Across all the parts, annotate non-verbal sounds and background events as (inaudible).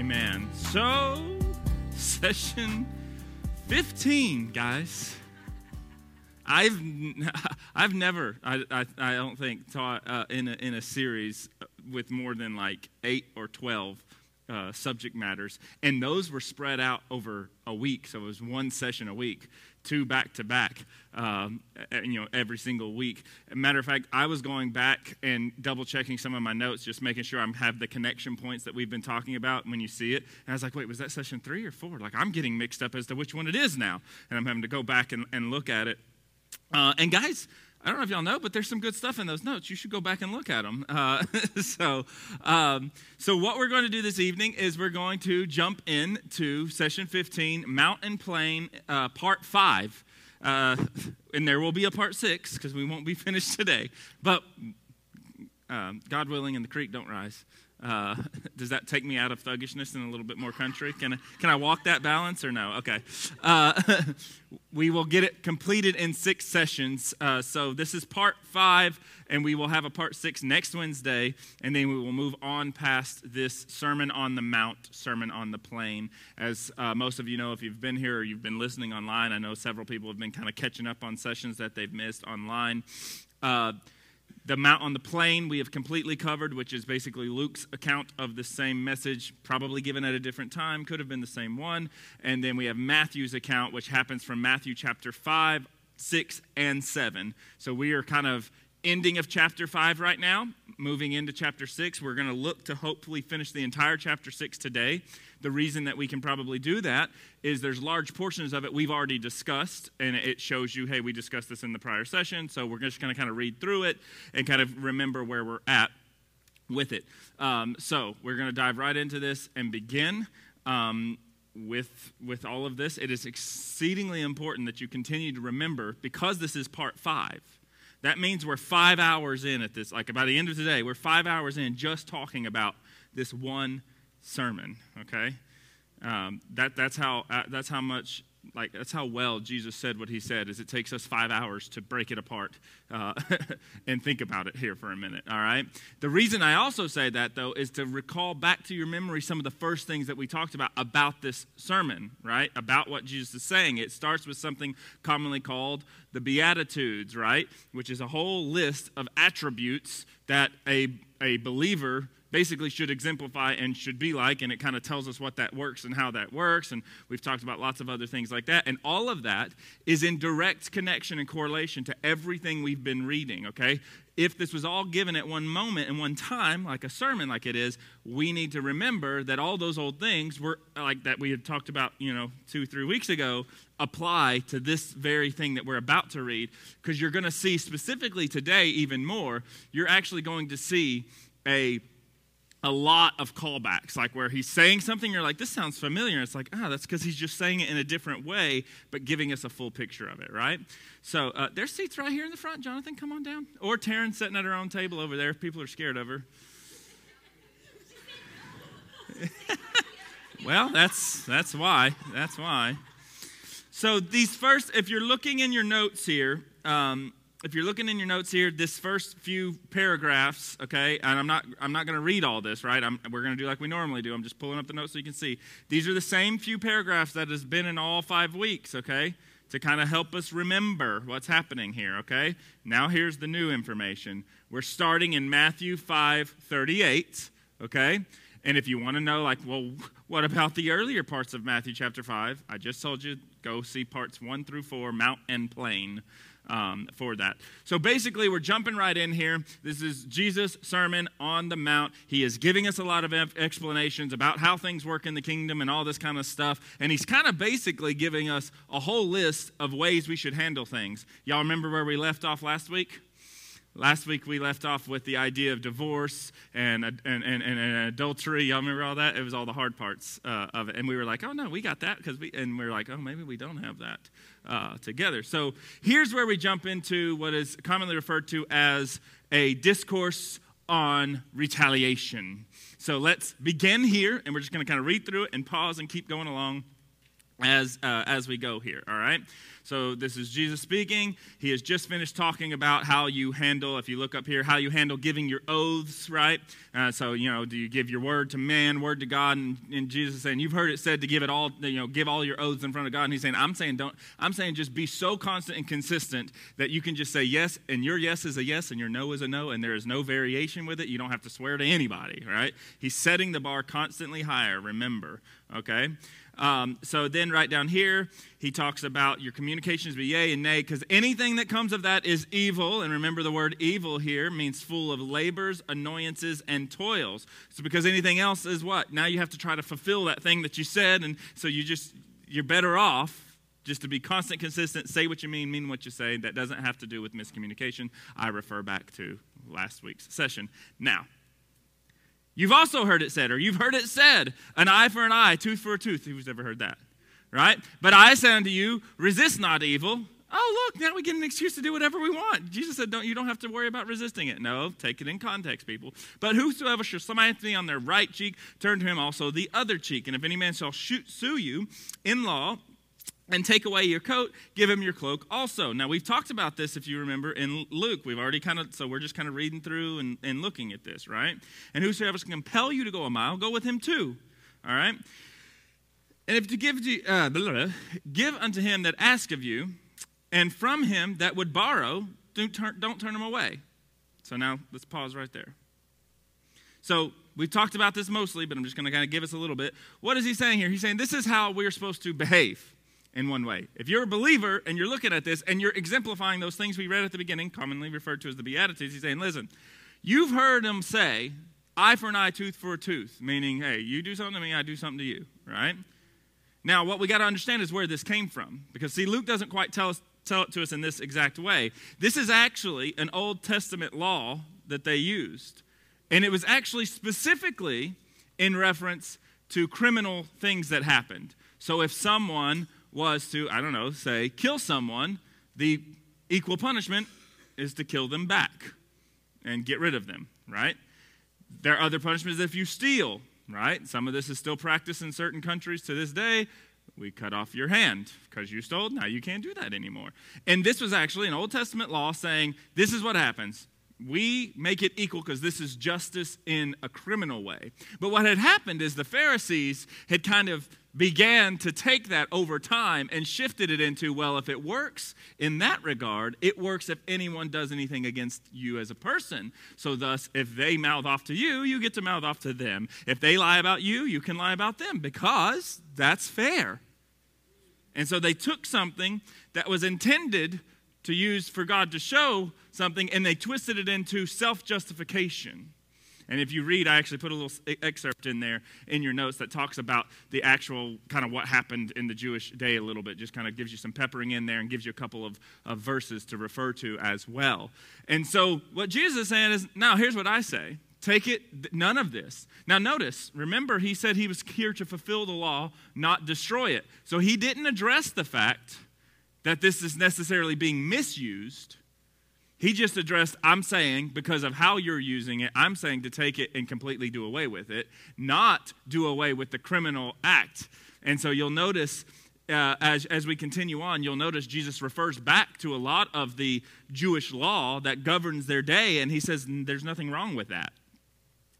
Amen. So, session 15, guys. I've I've never I, I, I don't think taught uh, in a, in a series with more than like eight or twelve uh, subject matters, and those were spread out over a week. So it was one session a week, two back to back, um, you know, every single week. matter of fact, I was going back and double checking some of my notes, just making sure I have the connection points that we've been talking about when you see it. And I was like, wait, was that session three or four? Like, I'm getting mixed up as to which one it is now, and I'm having to go back and, and look at it. Uh, and guys, I don't know if y'all know, but there's some good stuff in those notes. You should go back and look at them. Uh, (laughs) so, um, so what we're going to do this evening is we're going to jump into session 15, Mount and Plain, uh, part five. Uh, and there will be a part six because we won't be (laughs) finished today. But um, God willing, and the creek don't rise. Uh, (laughs) does that take me out of thuggishness and a little bit more country? Can I, can I walk that balance or no? Okay. Uh, (laughs) we will get it completed in six sessions. Uh, so this is part five, and we will have a part six next Wednesday, and then we will move on past this Sermon on the Mount, Sermon on the Plain. As uh, most of you know, if you've been here or you've been listening online, I know several people have been kind of catching up on sessions that they've missed online. The Mount on the Plain we have completely covered, which is basically Luke's account of the same message, probably given at a different time, could have been the same one. And then we have Matthew's account, which happens from Matthew chapter 5, 6, and 7. So we are kind of ending of chapter 5 right now, moving into chapter 6. We're going to look to hopefully finish the entire chapter 6 today. The reason that we can probably do that is there's large portions of it we've already discussed, and it shows you, hey, we discussed this in the prior session, so we're just going to kind of read through it and kind of remember where we're at with it. Um, so we're going to dive right into this and begin. Um, with with all of this it is exceedingly important that you continue to remember because this is part 5 that means we're 5 hours in at this like by the end of today we're 5 hours in just talking about this one sermon, okay? Um, that, that's, how, uh, that's how much, like, that's how well Jesus said what he said, is it takes us five hours to break it apart uh, (laughs) and think about it here for a minute, all right? The reason I also say that, though, is to recall back to your memory some of the first things that we talked about about this sermon, right? About what Jesus is saying. It starts with something commonly called the Beatitudes, right? Which is a whole list of attributes that a, a believer basically should exemplify and should be like, and it kind of tells us what that works and how that works. And we've talked about lots of other things like that. And all of that is in direct connection and correlation to everything we've been reading, okay? If this was all given at one moment and one time, like a sermon like it is, we need to remember that all those old things were like that we had talked about, you know, two, three weeks ago, apply to this very thing that we're about to read. Because you're going to see specifically today, even more, you're actually going to see a a lot of callbacks, like where he's saying something, you're like, this sounds familiar. It's like, ah, oh, that's because he's just saying it in a different way, but giving us a full picture of it, right? So uh, there's seats right here in the front. Jonathan, come on down. Or Taryn sitting at her own table over there people are scared of her. (laughs) well, that's, that's why. That's why. So these first, if you're looking in your notes here, um, if you're looking in your notes here, this first few paragraphs, okay, and I'm not I'm not going to read all this, right? I'm, we're going to do like we normally do. I'm just pulling up the notes so you can see. These are the same few paragraphs that has been in all five weeks, okay, to kind of help us remember what's happening here, okay? Now here's the new information. We're starting in Matthew 5:38, okay? And if you want to know, like, well, what about the earlier parts of Matthew chapter 5? I just told you, go see parts 1 through 4, Mount and Plain um, for that. So basically, we're jumping right in here. This is Jesus' Sermon on the Mount. He is giving us a lot of explanations about how things work in the kingdom and all this kind of stuff. And he's kind of basically giving us a whole list of ways we should handle things. Y'all remember where we left off last week? Last week we left off with the idea of divorce and, and, and, and adultery. Y'all remember all that? It was all the hard parts uh, of it. And we were like, oh no, we got that because we, and we are like, oh, maybe we don't have that uh, together. So here's where we jump into what is commonly referred to as a discourse on retaliation. So let's begin here, and we're just going to kind of read through it and pause and keep going along as uh, as we go here all right so this is jesus speaking. He has just finished talking about how you handle if you look up here how you handle giving your oaths right? Uh, so you know do you give your word to man word to god and, and jesus saying you've heard it said to give it all you know give all your oaths in front of god. And he's saying i'm saying don't i'm saying just be so constant and consistent that you can just say yes and your yes is a yes and your no is a no and there is no variation with it. You don't have to swear to anybody right? He's setting the bar constantly higher remember okay um, so then, right down here, he talks about your communications be yea and nay, because anything that comes of that is evil. And remember, the word evil here means full of labors, annoyances, and toils. So, because anything else is what? Now you have to try to fulfill that thing that you said, and so you just you're better off just to be constant, consistent, say what you mean, mean what you say. That doesn't have to do with miscommunication. I refer back to last week's session. Now, You've also heard it said, or you've heard it said, an eye for an eye, tooth for a tooth. Who's ever heard that? Right? But I say unto you, resist not evil. Oh, look, now we get an excuse to do whatever we want. Jesus said, don't, you don't have to worry about resisting it. No, take it in context, people. But whosoever shall smite thee on their right cheek, turn to him also the other cheek. And if any man shall shoot, sue you in law, and take away your coat, give him your cloak also. Now, we've talked about this, if you remember, in Luke. We've already kind of, so we're just kind of reading through and, and looking at this, right? And whosoever can compel you to go a mile, go with him too, all right? And if to give, to, uh, blah, blah, give unto him that ask of you, and from him that would borrow, don't turn, don't turn him away. So now let's pause right there. So we've talked about this mostly, but I'm just going to kind of give us a little bit. What is he saying here? He's saying this is how we're supposed to behave in one way. If you're a believer and you're looking at this and you're exemplifying those things we read at the beginning, commonly referred to as the Beatitudes, he's saying, listen, you've heard him say, eye for an eye, tooth for a tooth, meaning, hey, you do something to me, I do something to you, right? Now, what we got to understand is where this came from. Because, see, Luke doesn't quite tell, us, tell it to us in this exact way. This is actually an Old Testament law that they used. And it was actually specifically in reference to criminal things that happened. So if someone was to, I don't know, say, kill someone, the equal punishment is to kill them back and get rid of them, right? There are other punishments if you steal, right? Some of this is still practiced in certain countries to this day. We cut off your hand because you stole. Now you can't do that anymore. And this was actually an Old Testament law saying this is what happens. We make it equal because this is justice in a criminal way. But what had happened is the Pharisees had kind of began to take that over time and shifted it into well, if it works in that regard, it works if anyone does anything against you as a person. So, thus, if they mouth off to you, you get to mouth off to them. If they lie about you, you can lie about them because that's fair. And so they took something that was intended to use for God to show something and they twisted it into self justification. And if you read, I actually put a little excerpt in there in your notes that talks about the actual kind of what happened in the Jewish day a little bit. Just kind of gives you some peppering in there and gives you a couple of, of verses to refer to as well. And so what Jesus is saying is now here's what I say. Take it, none of this. Now, notice, remember, he said he was here to fulfill the law, not destroy it. So he didn't address the fact that this is necessarily being misused he just addressed, I'm saying, because of how you're using it, I'm saying to take it and completely do away with it, not do away with the criminal act. And so you'll notice uh, as, as we continue on, you'll notice Jesus refers back to a lot of the Jewish law that governs their day, and he says there's nothing wrong with that.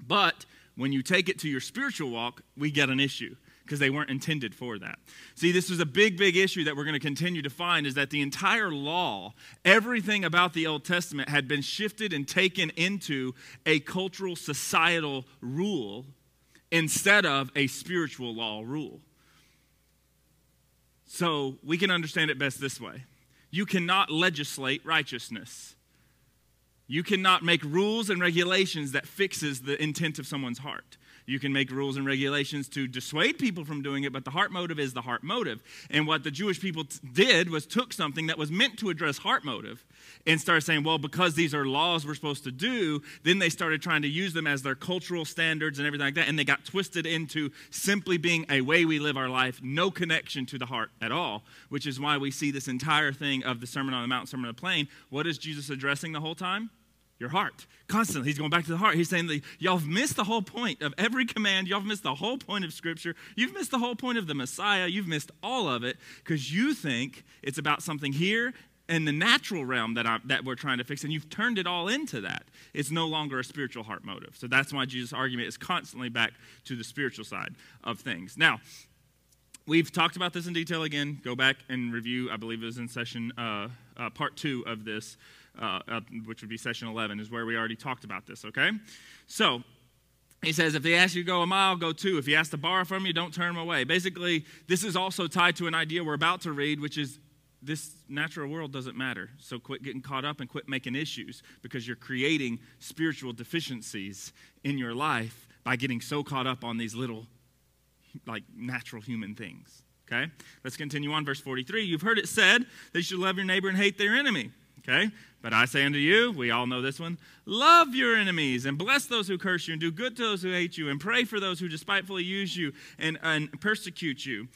But when you take it to your spiritual walk, we get an issue because they weren't intended for that. See, this was a big, big issue that we're going to continue to find is that the entire law, everything about the Old Testament had been shifted and taken into a cultural, societal rule instead of a spiritual law rule. So we can understand it best this way you cannot legislate righteousness. You cannot make rules and regulations that fixes the intent of someone's heart. You can make rules and regulations to dissuade people from doing it, but the heart motive is the heart motive. And what the Jewish people t- did was took something that was meant to address heart motive and started saying, well, because these are laws we're supposed to do, then they started trying to use them as their cultural standards and everything like that. And they got twisted into simply being a way we live our life, no connection to the heart at all, which is why we see this entire thing of the Sermon on the Mount, Sermon on the Plain. What is Jesus addressing the whole time? Your heart. Constantly, he's going back to the heart. He's saying that y'all have missed the whole point of every command. Y'all have missed the whole point of Scripture. You've missed the whole point of the Messiah. You've missed all of it because you think it's about something here in the natural realm that, I, that we're trying to fix, and you've turned it all into that. It's no longer a spiritual heart motive. So that's why Jesus' argument is constantly back to the spiritual side of things. Now, we've talked about this in detail again. Go back and review, I believe it was in session uh, uh, part two of this, uh, which would be session 11, is where we already talked about this, okay? So, he says, if they ask you to go a mile, go two. If he asks to borrow from you, don't turn him away. Basically, this is also tied to an idea we're about to read, which is this natural world doesn't matter. So quit getting caught up and quit making issues because you're creating spiritual deficiencies in your life by getting so caught up on these little, like, natural human things. Okay? Let's continue on. Verse 43. You've heard it said that you should love your neighbor and hate their enemy. Okay? But I say unto you, we all know this one love your enemies and bless those who curse you and do good to those who hate you and pray for those who despitefully use you and, and persecute you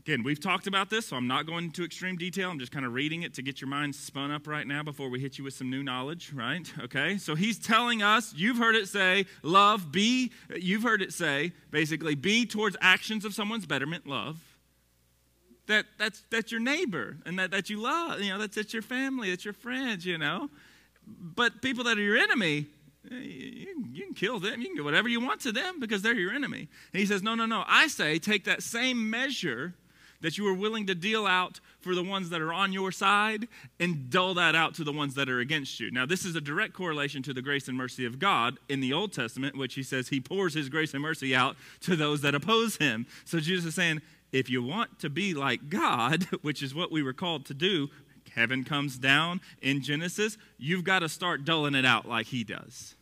Again, we've talked about this, so I'm not going into extreme detail. I'm just kind of reading it to get your mind spun up right now before we hit you with some new knowledge, right? Okay? So he's telling us, you've heard it say, love, be, you've heard it say, basically, be towards actions of someone's betterment, love. That, that's, that's your neighbor and that, that you love, you know, that's, that's your family, that's your friends, you know. But people that are your enemy, eh, you, you can kill them, you can do whatever you want to them because they're your enemy. And he says, no, no, no. I say, take that same measure that you are willing to deal out for the ones that are on your side and dole that out to the ones that are against you. Now, this is a direct correlation to the grace and mercy of God in the Old Testament, which he says he pours his grace and mercy out to those that oppose him. So Jesus is saying, if you want to be like God, (laughs) which is what we were called to do, heaven comes down in Genesis, you've got to start dulling it out like he does.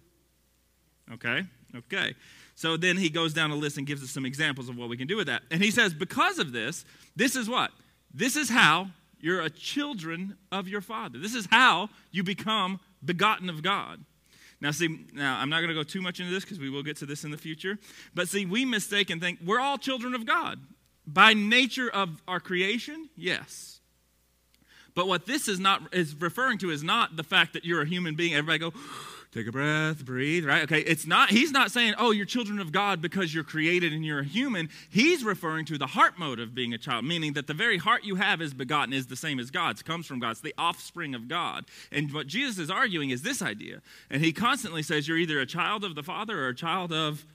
Okay? Okay. So then he goes down a list and gives us some examples of what we can do with that. And he says, because of this, this is what? This is how you're a children of your father. This is how you become begotten of God. Now, see, now I'm not going to go too much into this because we will get to this in the future. But see, we mistake and think we're all children of God. By nature of our creation, yes. But what this is not is referring to is not the fact that you're a human being. Everybody go, (gasps) Take a breath, breathe, right? Okay, it's not, he's not saying, oh, you're children of God because you're created and you're a human. He's referring to the heart mode of being a child, meaning that the very heart you have is begotten, is the same as God's, comes from God. It's the offspring of God. And what Jesus is arguing is this idea. And he constantly says you're either a child of the Father or a child of,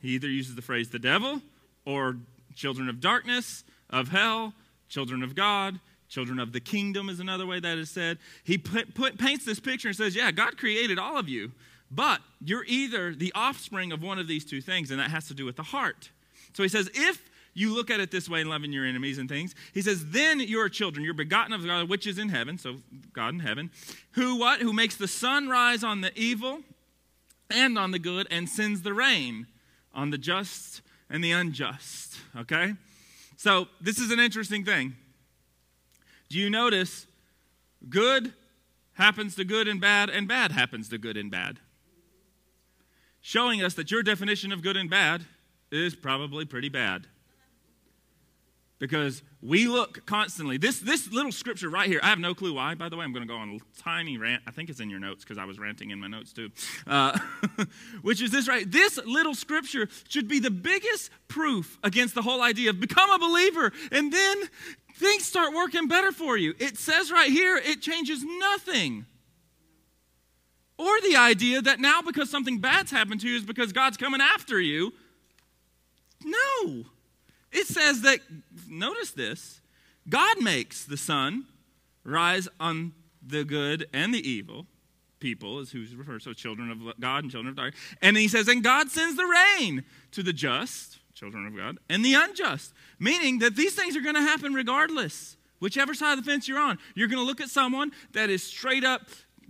he either uses the phrase the devil or children of darkness, of hell, children of God. Children of the kingdom is another way that is said. He put, put, paints this picture and says, Yeah, God created all of you, but you're either the offspring of one of these two things, and that has to do with the heart. So he says, If you look at it this way and loving your enemies and things, he says, Then you're children, you're begotten of God, which is in heaven, so God in heaven, who what? Who makes the sun rise on the evil and on the good and sends the rain on the just and the unjust. Okay? So this is an interesting thing do you notice good happens to good and bad, and bad happens to good and bad? Showing us that your definition of good and bad is probably pretty bad. Because we look constantly. This, this little scripture right here, I have no clue why, by the way. I'm going to go on a tiny rant. I think it's in your notes because I was ranting in my notes too. Uh, (laughs) which is this right? This little scripture should be the biggest proof against the whole idea of become a believer and then things start working better for you. It says right here, it changes nothing. Or the idea that now because something bad's happened to you is because God's coming after you. No. It says that, notice this, God makes the sun rise on the good and the evil people, is who's referred to, so children of God and children of darkness. And he says, and God sends the rain to the just children of God, and the unjust, meaning that these things are going to happen regardless. Whichever side of the fence you're on, you're going to look at someone that is straight up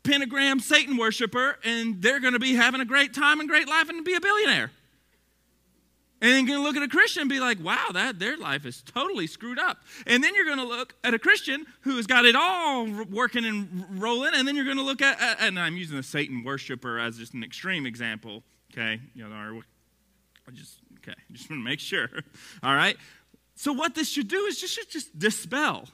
pentagram Satan worshiper, and they're going to be having a great time and great life and be a billionaire. And then you're going to look at a Christian and be like, wow, that their life is totally screwed up. And then you're going to look at a Christian who has got it all working and rolling. And then you're going to look at, and I'm using the Satan worshiper as just an extreme example. Okay, you know, I just Okay, just want to make sure. (laughs) All right. So what this should do is just should just dispel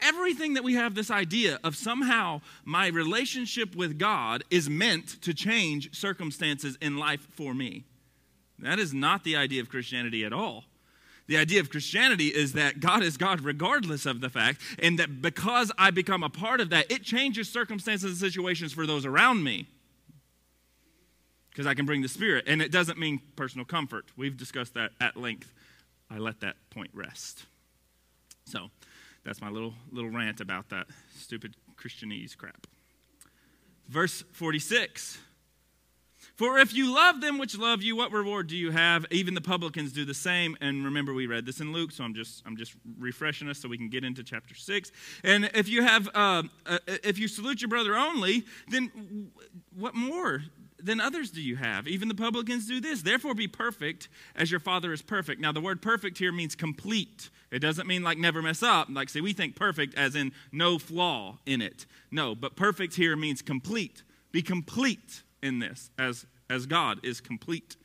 everything that we have this idea of somehow my relationship with God is meant to change circumstances in life for me. That is not the idea of Christianity at all. The idea of Christianity is that God is God regardless of the fact, and that because I become a part of that, it changes circumstances and situations for those around me. Because I can bring the Spirit. And it doesn't mean personal comfort. We've discussed that at length. I let that point rest. So that's my little little rant about that stupid Christianese crap. Verse 46. For if you love them which love you, what reward do you have? Even the publicans do the same. And remember, we read this in Luke, so I'm just I'm just refreshing us so we can get into chapter six. And if you have uh, uh, if you salute your brother only, then what more than others do you have? Even the publicans do this. Therefore, be perfect as your Father is perfect. Now, the word perfect here means complete. It doesn't mean like never mess up. Like, say, we think perfect as in no flaw in it. No, but perfect here means complete. Be complete in this as, as God is complete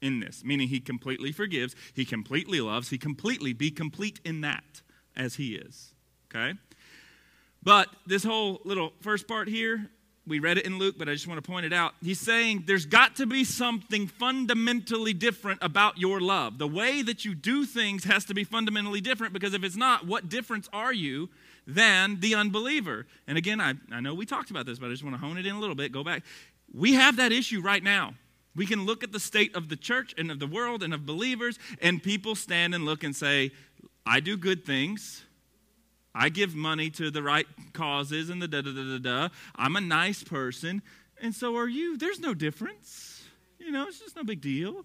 in this, meaning he completely forgives, he completely loves, he completely, be complete in that as he is. Okay? But this whole little first part here, we read it in Luke, but I just want to point it out. He's saying there's got to be something fundamentally different about your love. The way that you do things has to be fundamentally different because if it's not, what difference are you than the unbeliever? And again, I, I know we talked about this, but I just want to hone it in a little bit. Go back. We have that issue right now. We can look at the state of the church and of the world and of believers, and people stand and look and say, I do good things. I give money to the right causes and the da da da da da. I'm a nice person, and so are you. There's no difference. You know, it's just no big deal.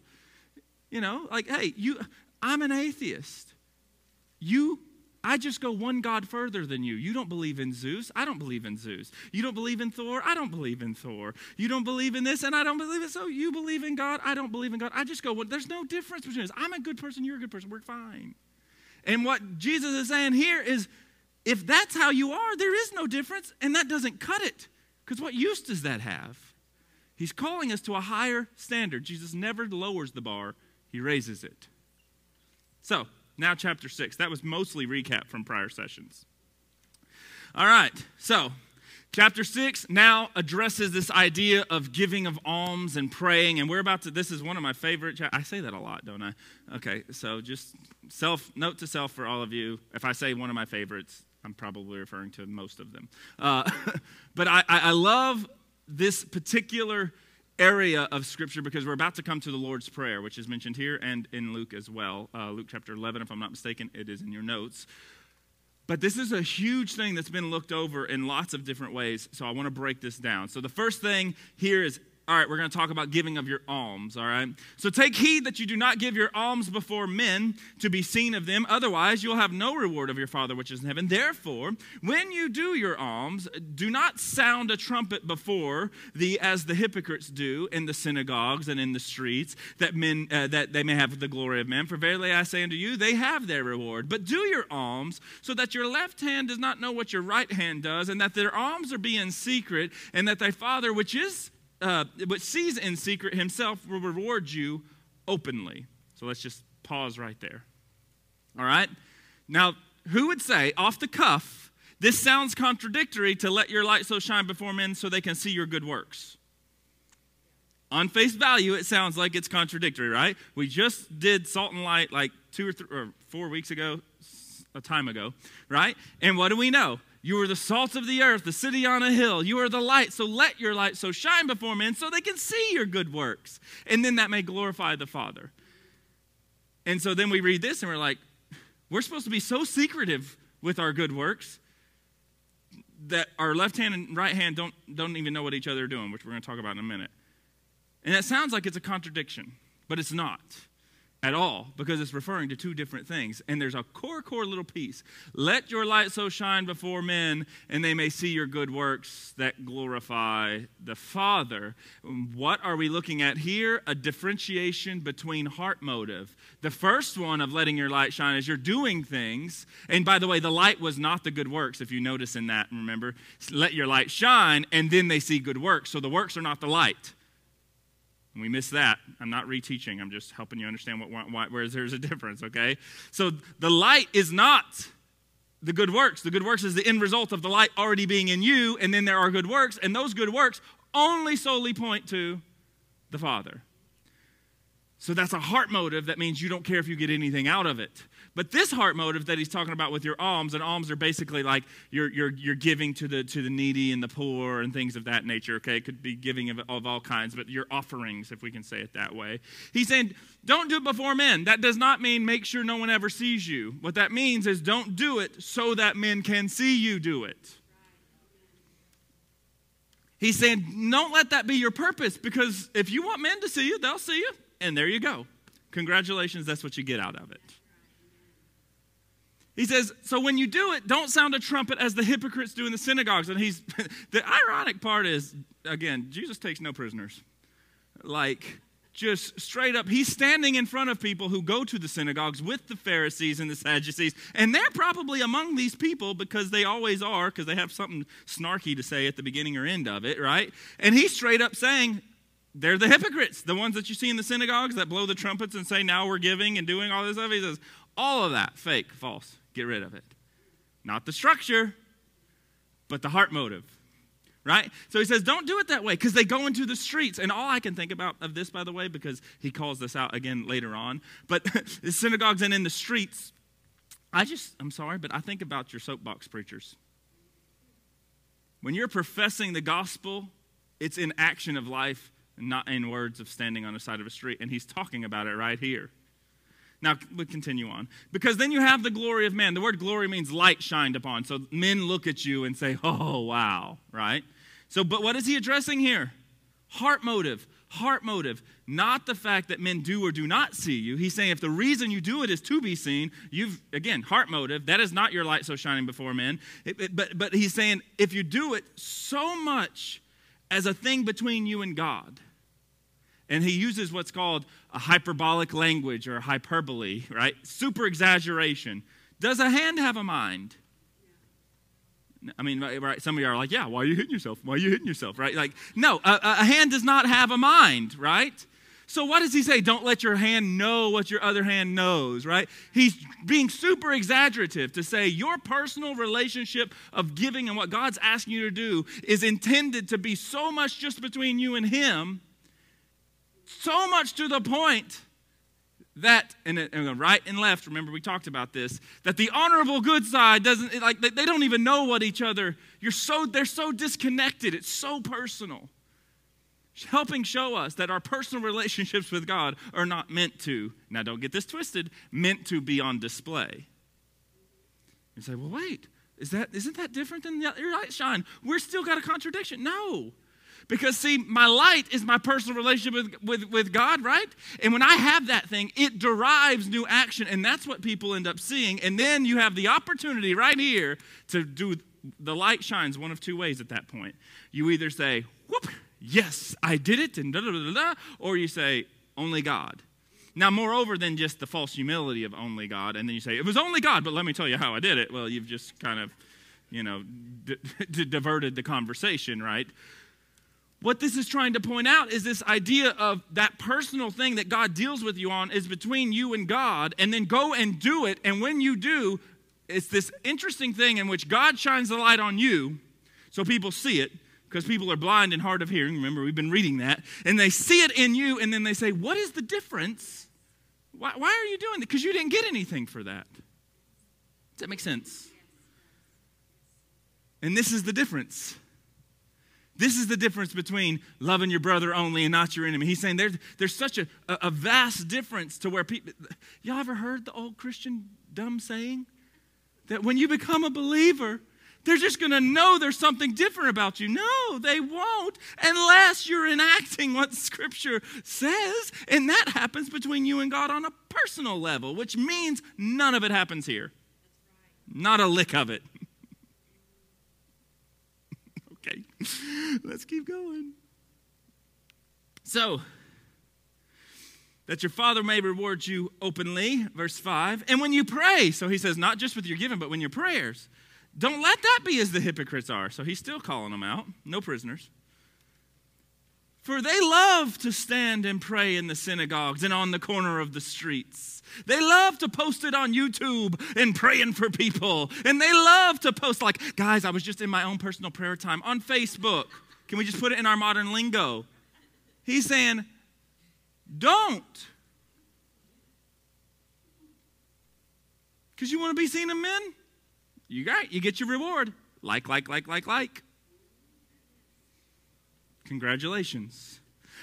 You know, like, hey, you I'm an atheist. You I just go one God further than you. You don't believe in Zeus. I don't believe in Zeus. You don't believe in Thor. I don't believe in Thor. You don't believe in this, and I don't believe it. So you believe in God. I don't believe in God. I just go, well, there's no difference between us. I'm a good person. You're a good person. We're fine. And what Jesus is saying here is if that's how you are, there is no difference, and that doesn't cut it. Because what use does that have? He's calling us to a higher standard. Jesus never lowers the bar, he raises it. So, now, chapter 6. That was mostly recap from prior sessions. All right, so chapter 6 now addresses this idea of giving of alms and praying. And we're about to, this is one of my favorite. I say that a lot, don't I? Okay, so just self, note to self for all of you. If I say one of my favorites, I'm probably referring to most of them. Uh, (laughs) but I, I love this particular area of Scripture because we're about to come to the Lord's Prayer, which is mentioned here and in Luke as well. Uh, Luke chapter 11, if I'm not mistaken, it is in your notes. But this is a huge thing that's been looked over in lots of different ways, so I want to break this down. So the first thing here is all right, we're going to talk about giving of your alms, all right? So take heed that you do not give your alms before men to be seen of them, otherwise you'll have no reward of your Father which is in heaven. Therefore, when you do your alms, do not sound a trumpet before thee as the hypocrites do in the synagogues and in the streets, that men uh, that they may have the glory of men. For verily I say unto you, they have their reward. But do your alms so that your left hand does not know what your right hand does, and that their alms are be in secret, and that thy Father which is uh, but sees in secret himself will reward you openly. So let's just pause right there. All right? Now, who would say, off the cuff, this sounds contradictory to let your light so shine before men so they can see your good works? On face value, it sounds like it's contradictory, right? We just did salt and light like two or, three, or four weeks ago, a time ago, right? And what do we know? You are the salt of the earth, the city on a hill. You are the light, so let your light so shine before men so they can see your good works. And then that may glorify the Father. And so then we read this and we're like, we're supposed to be so secretive with our good works that our left hand and right hand don't, don't even know what each other are doing, which we're going to talk about in a minute. And that sounds like it's a contradiction, but it's not at all because it's referring to two different things. And there's a core, core little piece. Let your light so shine before men, and they may see your good works that glorify the Father. What are we looking at here? A differentiation between heart motive. The first one of letting your light shine is you're doing things. And by the way, the light was not the good works, if you notice in that, remember? Let your light shine, and then they see good works. So the works are not the light. And we miss that. I'm not reteaching. I'm just helping you understand what, why, where there's a difference, okay? So the light is not the good works. The good works is the end result of the light already being in you, and then there are good works, and those good works only solely point to the Father. So that's a heart motive that means you don't care if you get anything out of it. But this heart motive that he's talking about with your alms, and alms are basically like you're, you're, giving to the, to the needy and the poor and things of that nature, okay? It could be giving of, of all kinds, but your offerings, if we can say it that way. He's saying, don't do it before men. That does not mean make sure no one ever sees you. What that means is don't do it so that men can see you do it. He's saying, don't let that be your purpose because if you want men to see you, they'll see you. And there you go. Congratulations, that's what you get out of it. He says, so when you do it, don't sound a trumpet as the hypocrites do in the synagogues. And he's, (laughs) the ironic part is, again, Jesus takes no prisoners. Like, just straight up, he's standing in front of people who go to the synagogues with the Pharisees and the Sadducees. And they're probably among these people because they always are, because they have something snarky to say at the beginning or end of it, right? And he's straight up saying, they're the hypocrites, the ones that you see in the synagogues that blow the trumpets and say, now we're giving and doing all this stuff. He says, all of that, fake, false. Get rid of it. Not the structure, but the heart motive. Right? So he says, don't do it that way because they go into the streets. And all I can think about of this, by the way, because he calls this out again later on, but (laughs) the synagogues and in the streets, I just, I'm sorry, but I think about your soapbox preachers. When you're professing the gospel, it's in action of life, not in words of standing on the side of a street. And he's talking about it right here. Now, we continue on. Because then you have the glory of man. The word glory means light shined upon. So men look at you and say, (laughs) oh, wow, right? So, but what is he addressing here? Heart motive. Heart motive. Not the fact that men do or do not see you. He's saying if the reason you do it is to be seen, you've, again, heart motive. That is not your light so shining before men. It, it, but, but he's saying if you do it so much as a thing between you and God, and he uses what's called a hyperbolic language or hyperbole, right? Super exaggeration. Does a hand have a mind? I mean, right? Some of you are like, yeah, why are you hitting yourself? Why are you hitting yourself, right? Like, no, a, a hand does not have a mind, right? So what does he say? Don't let your hand know what your other hand knows, right? He's being super exaggerative to say your personal relationship of giving and what God's asking you to do is intended to be so much just between you and him so much to the point that, and, and right and left, remember we talked about this, that the honorable good side doesn't, like, they don't even know what each other, you're so, they're so disconnected. It's so personal. Helping show us that our personal relationships with God are not meant to, now don't get this twisted, meant to be on display. You say, well, wait, is that, isn't that different than your light shine? We're still got a contradiction. No. Because, see, my light is my personal relationship with, with, with God, right? And when I have that thing, it derives new action, and that's what people end up seeing. And then you have the opportunity right here to do the light shines one of two ways at that point. You either say, whoop, yes, I did it, and da da da da, or you say, only God. Now, moreover than just the false humility of only God, and then you say, it was only God, but let me tell you how I did it. Well, you've just kind of, you know, d- (laughs) diverted the conversation, right? What this is trying to point out is this idea of that personal thing that God deals with you on is between you and God, and then go and do it. And when you do, it's this interesting thing in which God shines the light on you so people see it because people are blind and hard of hearing. Remember, we've been reading that. And they see it in you, and then they say, What is the difference? Why, why are you doing that? Because you didn't get anything for that. Does that make sense? And this is the difference. This is the difference between loving your brother only and not your enemy. He's saying there's, there's such a, a vast difference to where people. Y'all ever heard the old Christian dumb saying? That when you become a believer, they're just going to know there's something different about you. No, they won't unless you're enacting what Scripture says. And that happens between you and God on a personal level, which means none of it happens here. Not a lick of it. Okay, (laughs) let's keep going. So, that your Father may reward you openly, verse 5. And when you pray, so he says, not just with your giving, but when your prayers, don't let that be as the hypocrites are. So he's still calling them out. No prisoners. For they love to stand and pray in the synagogues and on the corner of the streets. They love to post it on YouTube and praying for people. And they love to post, like, guys, I was just in my own personal prayer time on Facebook. Can we just put it in our modern lingo? He's saying, don't. Because you want to be seen of men? You got you get your reward. Like, like, like, like, like. Congratulations.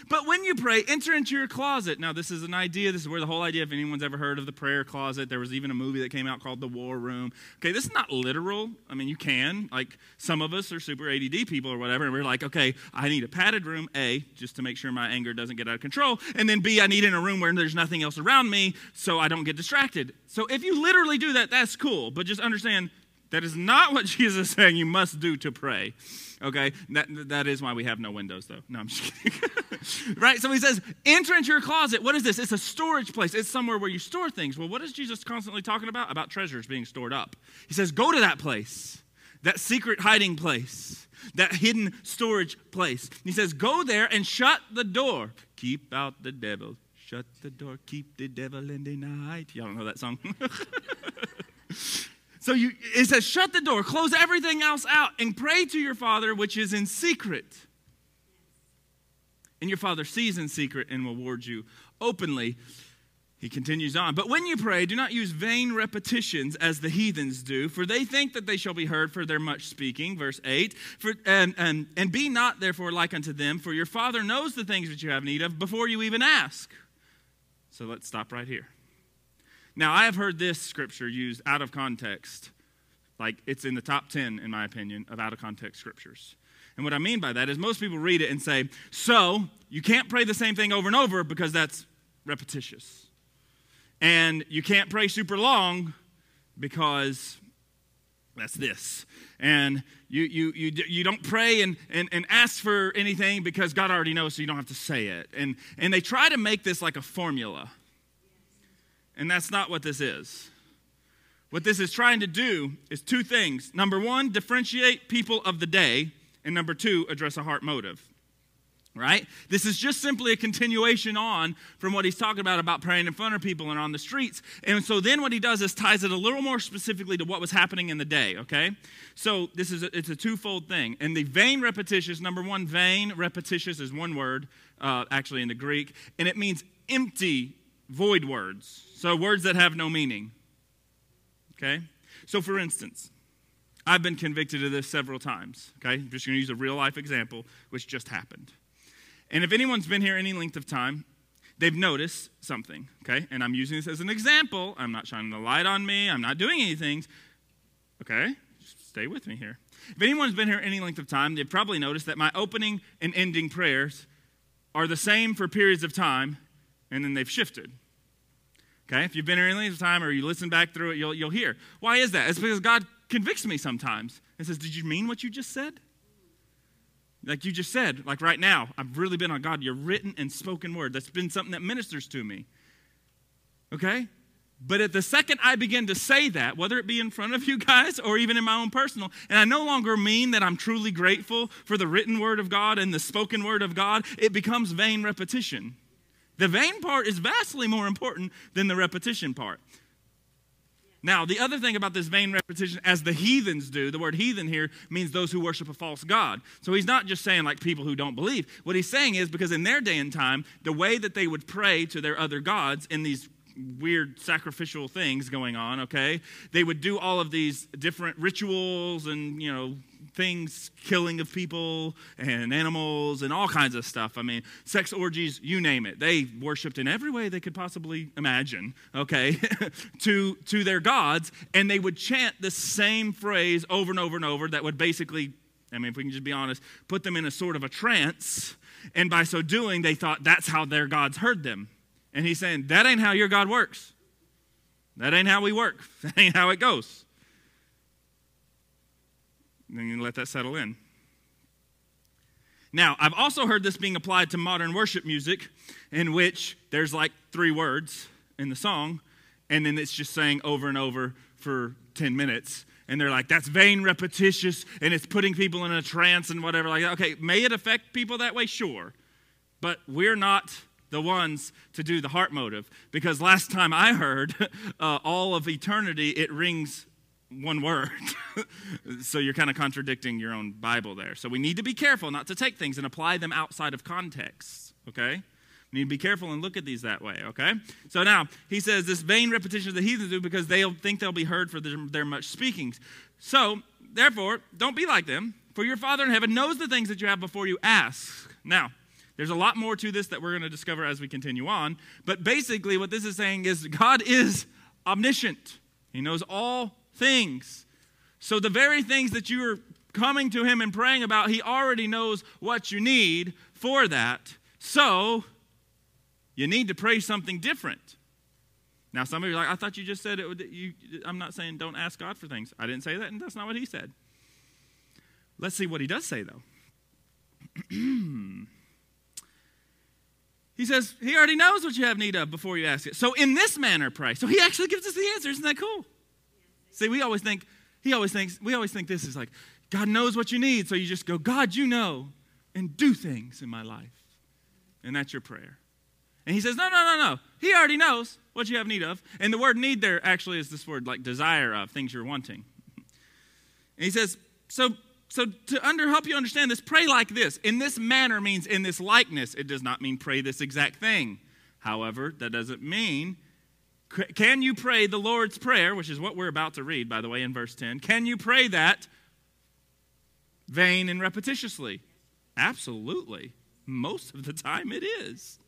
But when you pray, enter into your closet. Now, this is an idea. This is where the whole idea, if anyone's ever heard of the prayer closet, there was even a movie that came out called The War Room. Okay, this is not literal. I mean, you can. Like, some of us are super ADD people or whatever, and we're like, okay, I need a padded room, A, just to make sure my anger doesn't get out of control. And then B, I need in a room where there's nothing else around me so I don't get distracted. So if you literally do that, that's cool. But just understand that is not what (laughs) Jesus is saying you must do to pray. Okay? That, that is why we have no windows, though. No, I'm just kidding. (laughs) right? So he says, enter into your closet. What is this? It's a storage place, it's somewhere where you store things. Well, what is Jesus constantly talking about? About treasures being stored up. He says, go to that place, that secret hiding place, that hidden storage place. He says, go there and shut the door. Keep out the devil. Shut the door, keep the devil in the night. Y'all don't know that song? (laughs) So you, it says, shut the door, close everything else out, and pray to your Father which is in secret. And your Father sees in secret and will reward you openly. He continues on. But when you pray, do not use vain repetitions as the heathens do, for they think that they shall be heard for their much speaking. Verse 8. For, and, and, and be not therefore like unto them, for your Father knows the things that you have need of before you even ask. So let's stop right here. Now, I have heard this scripture used out of context. Like it's in the top 10, in my opinion, of out of context scriptures. And what I mean by that is most people read it and say, so you can't pray the same thing over and over because that's repetitious. And you can't pray super long because that's this. And you, you, you, you don't pray and, and, and ask for anything because God already knows, so you don't have to say it. And, and they try to make this like a formula. And that's not what this is. What this is trying to do is two things. Number one, differentiate people of the day. And number two, address a heart motive. Right? This is just simply a continuation on from what he's talking about about praying in front of people and on the streets. And so then what he does is ties it a little more specifically to what was happening in the day, okay? So this is a, it's a twofold thing. And the vain repetitious, number one, vain repetitious is one word uh, actually in the Greek, and it means empty void words. So, words that have no meaning. Okay? So, for instance, I've been convicted of this several times. Okay? I'm just going to use a real life example, which just happened. And if anyone's been here any length of time, they've noticed something. Okay? And I'm using this as an example. I'm not shining the light on me, I'm not doing anything. Okay? Just stay with me here. If anyone's been here any length of time, they've probably noticed that my opening and ending prayers are the same for periods of time, and then they've shifted. Okay? If you've been here any time or you listen back through it, you'll, you'll hear. Why is that? It's because God convicts me sometimes and says, Did you mean what you just said? Like you just said, like right now, I've really been on God, your written and spoken word. That's been something that ministers to me. Okay? But at the second I begin to say that, whether it be in front of you guys or even in my own personal, and I no longer mean that I'm truly grateful for the written word of God and the spoken word of God, it becomes vain repetition. The vain part is vastly more important than the repetition part. Now, the other thing about this vain repetition, as the heathens do, the word heathen here means those who worship a false God. So he's not just saying like people who don't believe. What he's saying is because in their day and time, the way that they would pray to their other gods in these weird sacrificial things going on, okay? They would do all of these different rituals and, you know, things, killing of people and animals and all kinds of stuff. I mean, sex orgies, you name it. They worshiped in every way they could possibly imagine, okay, (laughs) to, to their gods. And they would chant the same phrase over and over and over that would basically, I mean, if we can just be honest, put them in a sort of a trance. And by so doing, they thought that's how their gods heard them. And he's saying, that ain't how your God works. That ain't how we work. (laughs) That ain't how it goes. Then you let that settle in. Now, I've also heard this being applied to modern worship music, in which there's like three words in the song, and then it's just saying over and over for 10 minutes. And they're like, that's vain, repetitious, and it's putting people in a trance and whatever. Like, okay, may it affect people that way? Sure. but we're not the ones to do the heart motive because last time I heard, (laughs) uh, all of eternity, it rings one word. (laughs) so you're kind of contradicting your own Bible there. So we need to be careful not to take things and apply them outside of context, okay? We need to be careful and look at these that way, okay? So now, he says this vain repetition of the heathens do because they'll think they'll be heard for their, their much speakings. So, therefore, don't be like them, for your Father in heaven knows the things that you have before you ask. Now, there's a lot more to this that we're going to discover as we continue on, but basically, what this is saying is God is omniscient, He knows all things. So, the very things that you're coming to Him and praying about, He already knows what you need for that. So, you need to pray something different. Now, some of you are like, I thought you just said it. Would, you, I'm not saying don't ask God for things. I didn't say that, and that's not what He said. Let's see what He does say, though. (clears throat) He says, He already knows what you have need of before you ask it. So, in this manner, pray. So, He actually gives us the answer. Isn't that cool? See, we always think, He always thinks, we always think this is like, God knows what you need. So, you just go, God, you know, and do things in my life. And that's your prayer. And He says, No, no, no, no. He already knows what you have need of. And the word need there actually is this word like desire of, things you're wanting. And He says, So so to under, help you understand this, pray like this. In this manner means in this likeness. It does not mean pray this exact thing. However, that doesn't mean can you pray the Lord's Prayer, which is what we're about to read, by the way, in verse 10? Can you pray that vain and repetitiously? Absolutely. Most of the time it is.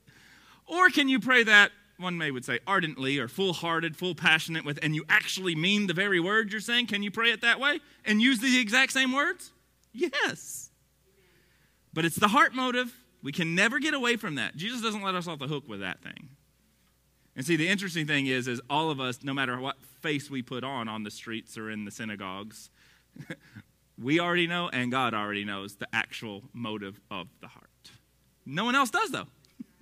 Or can you pray that, one may would say, ardently or full hearted, full passionate with, and you actually mean the very words you're saying? Can you pray it that way and use the exact same words? Yes. But it's the heart motive. We can never get away from that. Jesus doesn't let us off the hook with that thing. And see, the interesting thing is, is all of us, no matter what face we put on on the streets or in the synagogues, (laughs) we already know, and God already knows the actual motive of the heart. No one else does, though.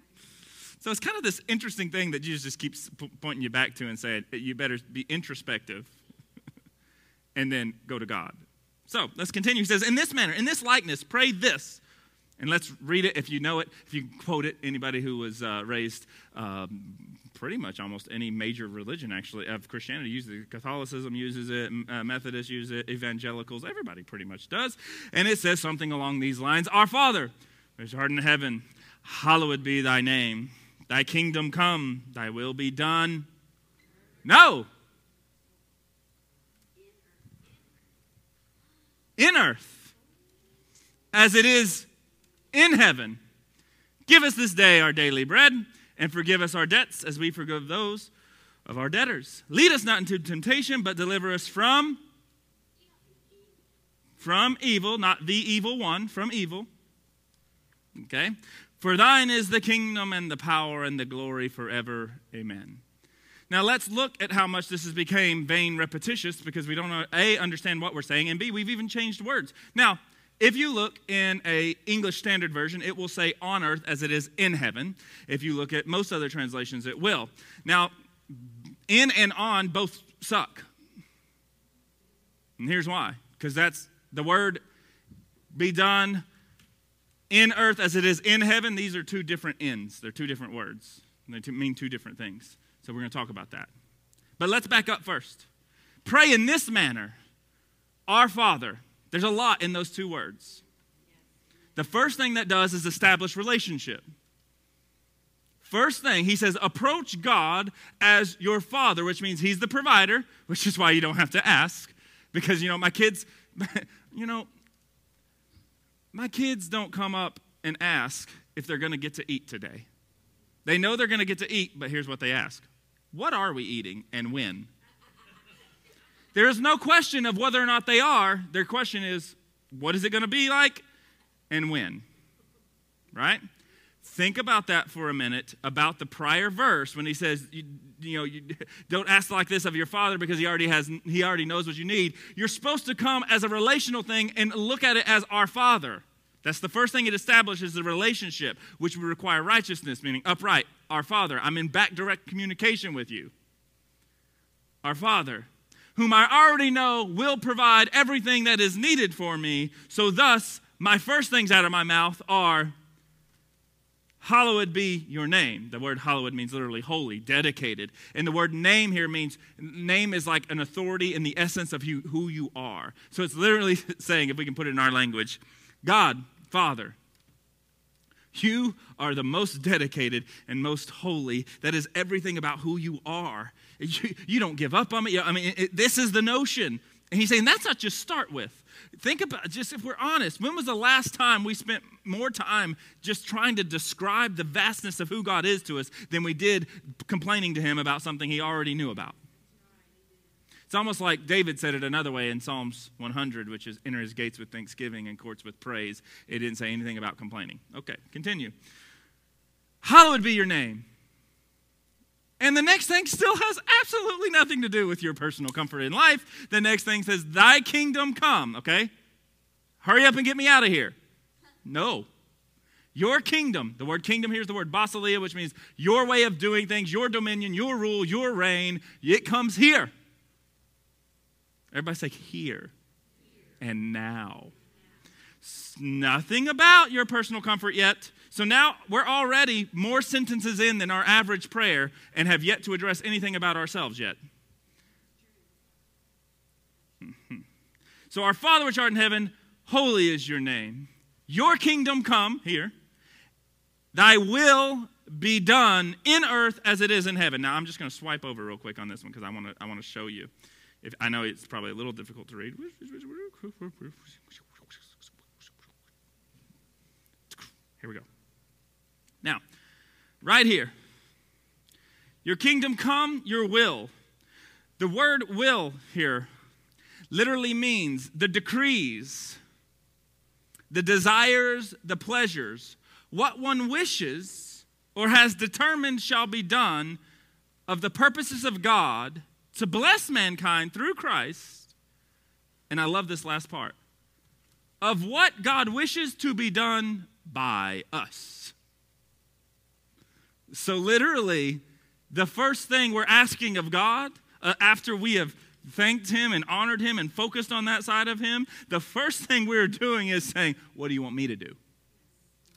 (laughs) so it's kind of this interesting thing that Jesus just keeps pointing you back to and saying, you better be introspective (laughs) and then go to God. So let's continue. He says, In this manner, in this likeness, pray this. And let's read it if you know it, if you quote it. Anybody who was uh, raised um, pretty much almost any major religion, actually, of Christianity uses it. Catholicism uses it, uh, Methodists use it, evangelicals, everybody pretty much does. And it says something along these lines Our Father, which art in heaven, hallowed be thy name. Thy kingdom come, thy will be done. No, in earth as it is in heaven. Give us this day our daily bread, and forgive us our debts as we forgive those of our debtors. Lead us not into temptation, but deliver us from from evil, not the evil one, from evil. Okay? For thine is the kingdom and the power and the glory forever. Amen. Now let's look at how much this has become vain repetitious because we don't a understand what we're saying and b we've even changed words. Now, if you look in a English Standard Version, it will say on earth as it is in heaven. If you look at most other translations, it will. Now, in and on both suck. And here's why. Because that's the word be done in earth as it is in heaven. These are two different ends. They're two different words. They mean two different things. So we're going to talk about that. But let's back up first. Pray in this manner Our Father. There's a lot in those two words. The first thing that does is establish relationship. First thing, he says, approach God as your father, which means he's the provider, which is why you don't have to ask. Because, you know, my kids, (laughs) you know, my kids don't come up and ask if they're going to get to eat today. They know they're going to get to eat, but here's what they ask what are we eating and when? There is no question of whether or not they are. Their question is, what is it going to be like and when? Right? Think about that for a minute about the prior verse when he says, you, you know, you (laughs) don't ask like this of your father because he already has, he already knows what you need. You're supposed to come as a relational thing and look at it as our father. That's the first thing it establishes the relationship, which would require righteousness, meaning upright. Our Father, I'm in back direct communication with you. Our Father, whom I already know will provide everything that is needed for me. So, thus, my first things out of my mouth are Hallowed be your name. The word hallowed means literally holy, dedicated. And the word name here means name is like an authority in the essence of who, who you are. So it's literally (laughs) saying, if we can put it in our language, God, Father, you are the most dedicated and most holy. That is everything about who you are. You, you don't give up on me. I mean, it, this is the notion. And he's saying that's not just start with. Think about just if we're honest, when was the last time we spent more time just trying to describe the vastness of who God is to us than we did complaining to him about something he already knew about? It's almost like David said it another way in Psalms 100, which is enter his gates with thanksgiving and courts with praise. It didn't say anything about complaining. Okay, continue. Hallowed be your name. And the next thing still has absolutely nothing to do with your personal comfort in life. The next thing says, Thy kingdom come, okay? Hurry up and get me out of here. No. Your kingdom, the word kingdom here is the word basileia, which means your way of doing things, your dominion, your rule, your reign. It comes here. Everybody say here and now. Nothing about your personal comfort yet. So now we're already more sentences in than our average prayer and have yet to address anything about ourselves yet. (laughs) So, our Father which art in heaven, holy is your name. Your kingdom come, here. Thy will be done in earth as it is in heaven. Now, I'm just going to swipe over real quick on this one because I want to I want to show you. If, I know it's probably a little difficult to read. Here we go. Now, right here, your kingdom come, your will. The word will here literally means the decrees, the desires, the pleasures, what one wishes or has determined shall be done of the purposes of God to bless mankind through Christ. And I love this last part of what God wishes to be done by us. So, literally, the first thing we're asking of God uh, after we have thanked Him and honored Him and focused on that side of Him, the first (laughs) thing we're doing is saying, What do you want me to do?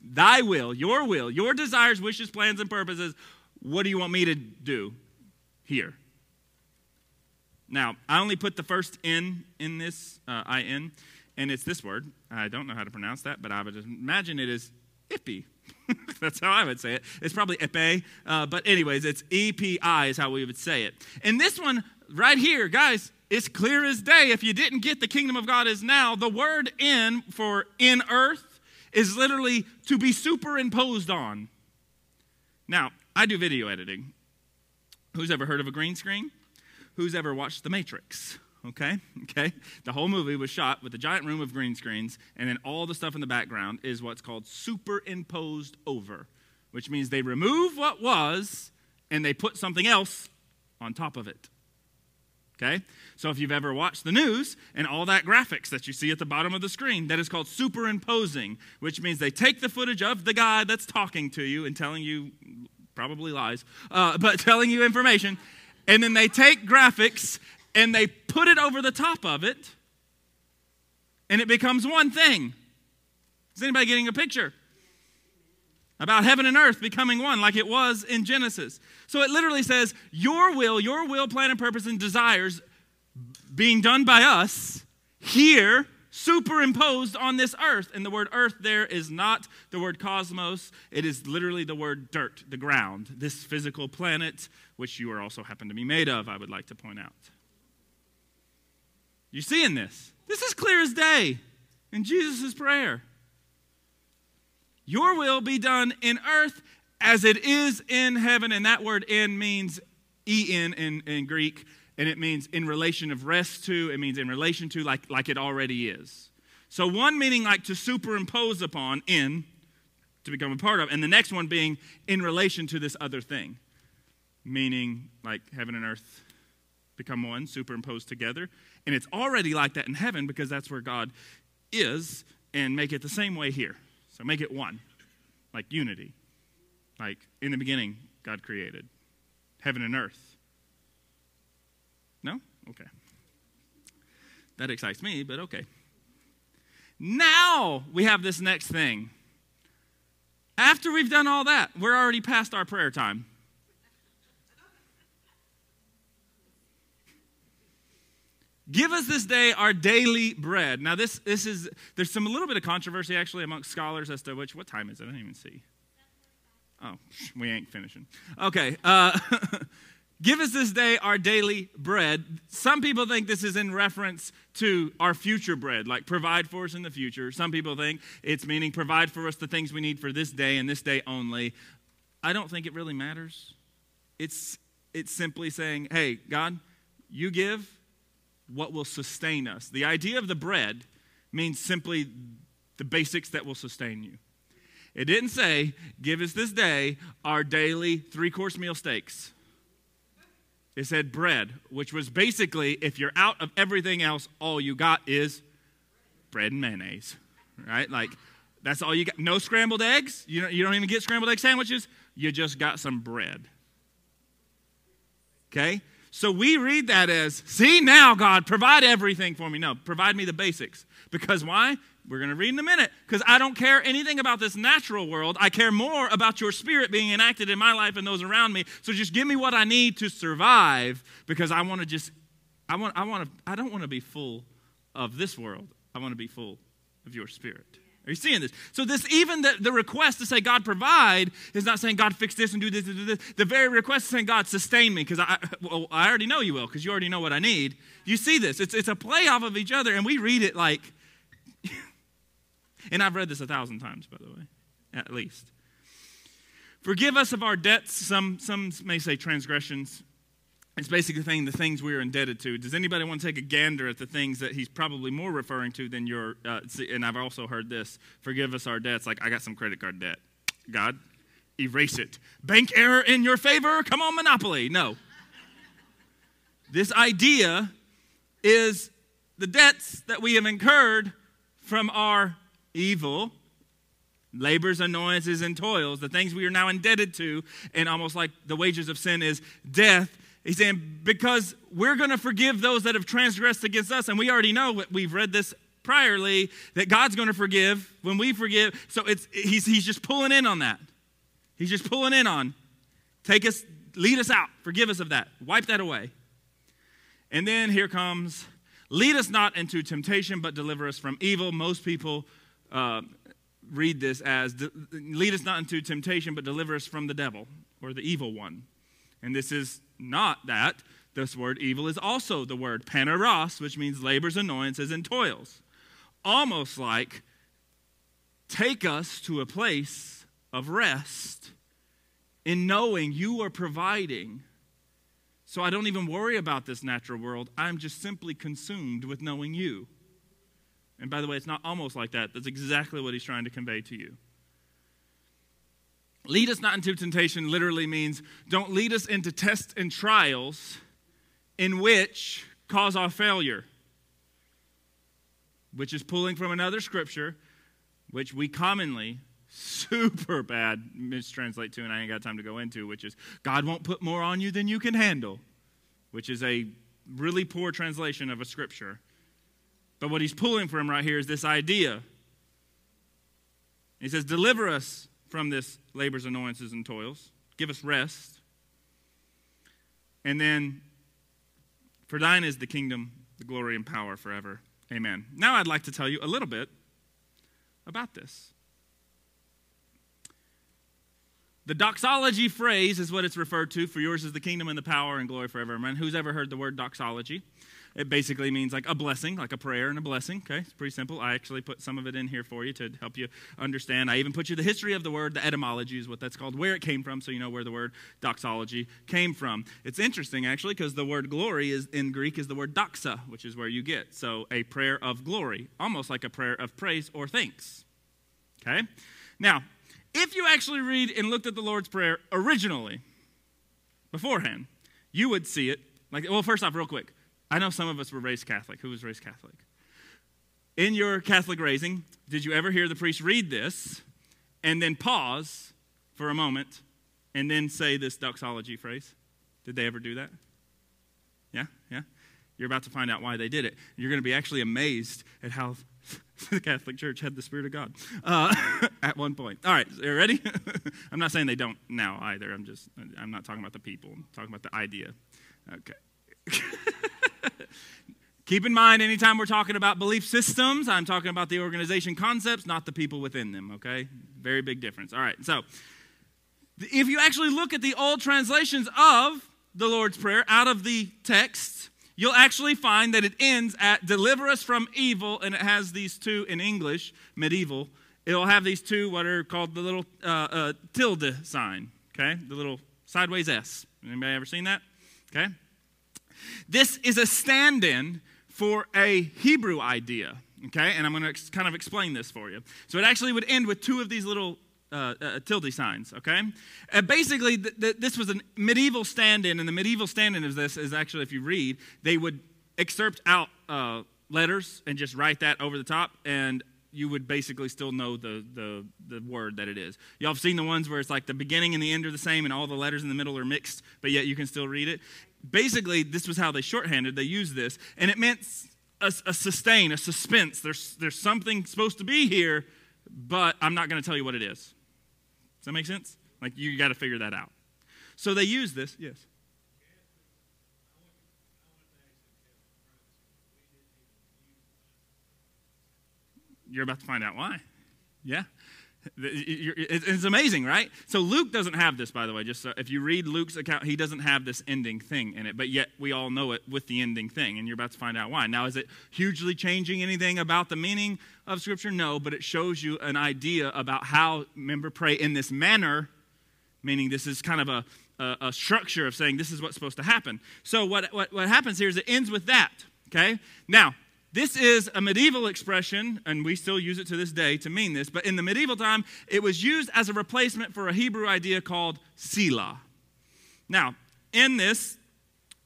Thy will, your will, your desires, wishes, plans, and purposes. What do you want me to do here? Now, I only put the first N in this, uh, I-N, and it's this word. I don't know how to pronounce that, but I would imagine it is ippy. (laughs) That's how I would say it. It's probably epe, uh, but anyways, it's E-P-I is how we would say it. And this one right here, guys, it's clear as day. If you didn't get the kingdom of God is now, the word in for in earth is literally to be superimposed on. Now, I do video editing. Who's ever heard of a green screen? who's ever watched The Matrix? Okay, (laughs) okay. The whole movie was shot with a giant room of green screens, and then all the stuff in the background is what's called superimposed over, which means they remove what was and they put something else on top of it. Okay? So if you've ever watched the news and all that graphics that you see at the bottom of the screen, that is called superimposing, which means they take the footage of the guy that's talking to you and telling you probably lies, uh, (laughs) but telling you information, and then they take graphics and they put it over the top of it, and it becomes one thing. Is anybody getting a picture? About heaven and earth becoming one, like it was in Genesis. So it literally says, Your will, your will, plan, and purpose, and desires being done by us here superimposed on this earth. And the word earth there is not the word cosmos, it is literally the word dirt, the ground, this physical planet, which you are also happen to be made of, I would like to point out. You seeing this? This is clear as day in Jesus' prayer. Your will be done in earth as it is in heaven. And that word in means en in, in Greek and it means in relation of rest to, it means in relation to, like, like it already is. So one meaning like to superimpose upon, in, to become a part of, and the next one being in relation to this other thing, meaning like heaven and earth become one, superimposed together. And it's already like that in heaven because that's where God is, and make it the same way here. So make it one, like unity. Like in the beginning, God created heaven and earth no? Okay. That excites me, but okay. Now we have this next thing. After we've done all that, we're already past our prayer time. Give us this day our daily bread. Now, this, this is, there's some a little bit of controversy actually amongst scholars as to which, what time is it? I don't even see. Oh, we ain't finishing. Okay. Uh, (laughs) Give us this day our daily bread. Some people think this is in reference to our future bread, like provide for us in the future. Some people think it's meaning provide for us the things we need for this day and this day only. I don't think it really matters. It's, it's simply saying, hey, God, you give what will sustain us. The idea of the bread means simply the basics that will sustain you. It didn't say, give us this day our daily three course meal steaks. It said bread, which was basically if you're out of everything else, all you got is bread and mayonnaise, right? Like that's all you got. No scrambled eggs. You don't, you don't even get scrambled egg sandwiches. You just got some bread. Okay? So we read that as, see now, God, provide everything for me. No, provide me the basics. Because why? We're going to read in a minute. Because I don't care anything about this natural world. I care more about your spirit being enacted in my life and those around me. So just give me what I need to survive because I want to just, I want, I want to, I don't want to be full of this world. I want to be full of your spirit. Are you seeing this? So this even the, the request to say God provide is not saying God fix this and do this and do this. The very request is saying God sustain me because I well, I already know you will because you already know what I need. You see this? It's it's a play off of each other, and we read it like (laughs) and I've read this a thousand times, by the way, at least. Forgive us of our debts, some, some may say transgressions. It's basically saying the things we are indebted to. Does anybody want to take a gander at the things that he's probably more referring to than your, uh, and I've also heard this forgive us our debts, like I got some credit card debt. God, erase it. Bank error in your favor? Come on, Monopoly. No. this idea is the debts that we have incurred from our evil, labors, annoyances, and toils, the things we are now indebted to, and almost like the wages of sin is death. He's saying, because we're going to forgive those that have transgressed against us, and we already know, we've read this priorly, that God's going to forgive when we forgive. So it's, he's, he's just pulling in on that. He's just pulling in on, take us, lead us out, forgive us of that, wipe that away. And then here comes, lead us not into temptation, but deliver us from evil. Most people uh, read this as lead us not into temptation, but deliver us from the devil or the evil one. And this is not that. This word evil is also the word paneros, which means labors, annoyances, and toils. Almost like take us to a place of rest in knowing you are providing. So I don't even worry about this natural world. I'm just simply consumed with knowing you. And by the way, it's not almost like that. That's exactly what he's trying to convey to you. Lead us not into temptation literally means don't lead us into tests and trials in which cause our failure, which is pulling from another scripture, which we commonly super bad mistranslate to, and I ain't got time to go into, which is God won't put more on you than you can handle, which is a really poor translation of a scripture. But what he's pulling from right here is this idea. He says, Deliver us from this labors, annoyances, and toils. Give us rest. And then, For thine is the kingdom, the glory, and power forever. Amen. Now I'd like to tell you a little bit about this. The doxology phrase is what it's referred to. For yours is the kingdom and the power and glory forever. Amen. Who's ever heard the word doxology? It basically means like a blessing, like a prayer and a blessing. Okay, it's pretty simple. I actually put some of it in here for you to help you understand. I even put you the history of the word, the etymology is what that's called, where it came from, so you know where the word doxology came from. It's interesting actually because the word glory is in Greek is the word doxa, which is where you get. So a prayer of glory, almost like a prayer of praise or thanks. Okay, now if you actually read and looked at the Lord's Prayer originally, beforehand, you would see it like, well, first off, real quick, I know some of us were raised Catholic. Who was raised Catholic? In your Catholic raising, did you ever hear the priest read this and then pause for a moment and then say this doxology phrase? Did they ever do that? Yeah, yeah. You're about to find out why they did it. You're going to be actually amazed at how (laughs) the Catholic Church had the Spirit of God. Uh, (laughs) at one point. All right, you ready? (laughs) I'm not saying they don't now either. I'm just, I'm not talking about the people. I'm talking about the idea. Okay. Keep in mind, anytime we're talking about belief systems, I'm talking about the organization concepts, not the people within them, okay? Very big difference. All right, so if you actually look at the old translations of the Lord's Prayer out of the text, you'll actually find that it ends at deliver us from evil, and it has these two in English, medieval. It'll have these two, what are called the little uh, uh, tilde sign, okay? The little sideways S. Anybody ever seen that? Okay? This is a stand in for a Hebrew idea, okay? And I'm going to kind of explain this for you. So it actually would end with two of these little uh, uh, tilde signs, okay? Uh, basically, th- th- this was a medieval stand in, and the medieval stand in of this is actually, if you read, they would excerpt out uh, letters and just write that over the top, and you would basically still know the, the, the word that it is. Y'all have seen the ones where it's like the beginning and the end are the same, and all the letters in the middle are mixed, but yet you can still read it basically, this was how they shorthanded. They used this, and it meant a, a sustain, a suspense. There's, there's something supposed to be here, but I'm not going to tell you what it is. Does that make sense? Like, you got to figure that out. So they use this, yes. You're about to find out why. Yeah. It's amazing, right? So Luke doesn't have this, by the way. Just so if you read Luke's account, he doesn't have this ending thing in it, but yet we all know it with the ending thing, and you're about to find out why. Now, is it hugely changing anything about the meaning of Scripture? No, but it shows you an idea about how, remember, pray in this manner, meaning this is kind of a, a, a structure of saying this is what's supposed to happen. So what, what, what happens here is it ends with that, okay? Now, this is a medieval expression, and we still use it to this day to mean this, but in the medieval time, it was used as a replacement for a Hebrew idea called Selah. Now, in this,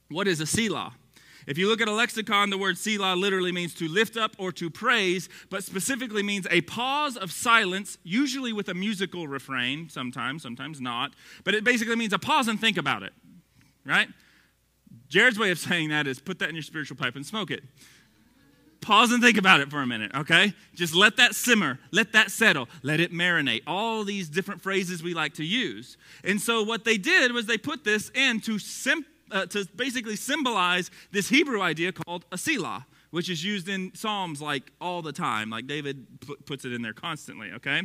what is a Selah? If you look at a lexicon, the word Selah literally means to lift up or to praise, but specifically means a pause of silence, usually with a musical refrain, sometimes, sometimes not. But it basically means a pause and think about it, right? Jared's way of saying that is put that in your spiritual pipe and smoke it. Pause and think about it for a minute, okay? Just let that simmer, let that settle, let it marinate. All these different phrases we like to use. And so what they did was they put this in to, sim- uh, to basically symbolize this Hebrew idea called a selah which is used in Psalms like all the time. Like David puts it in there constantly, okay?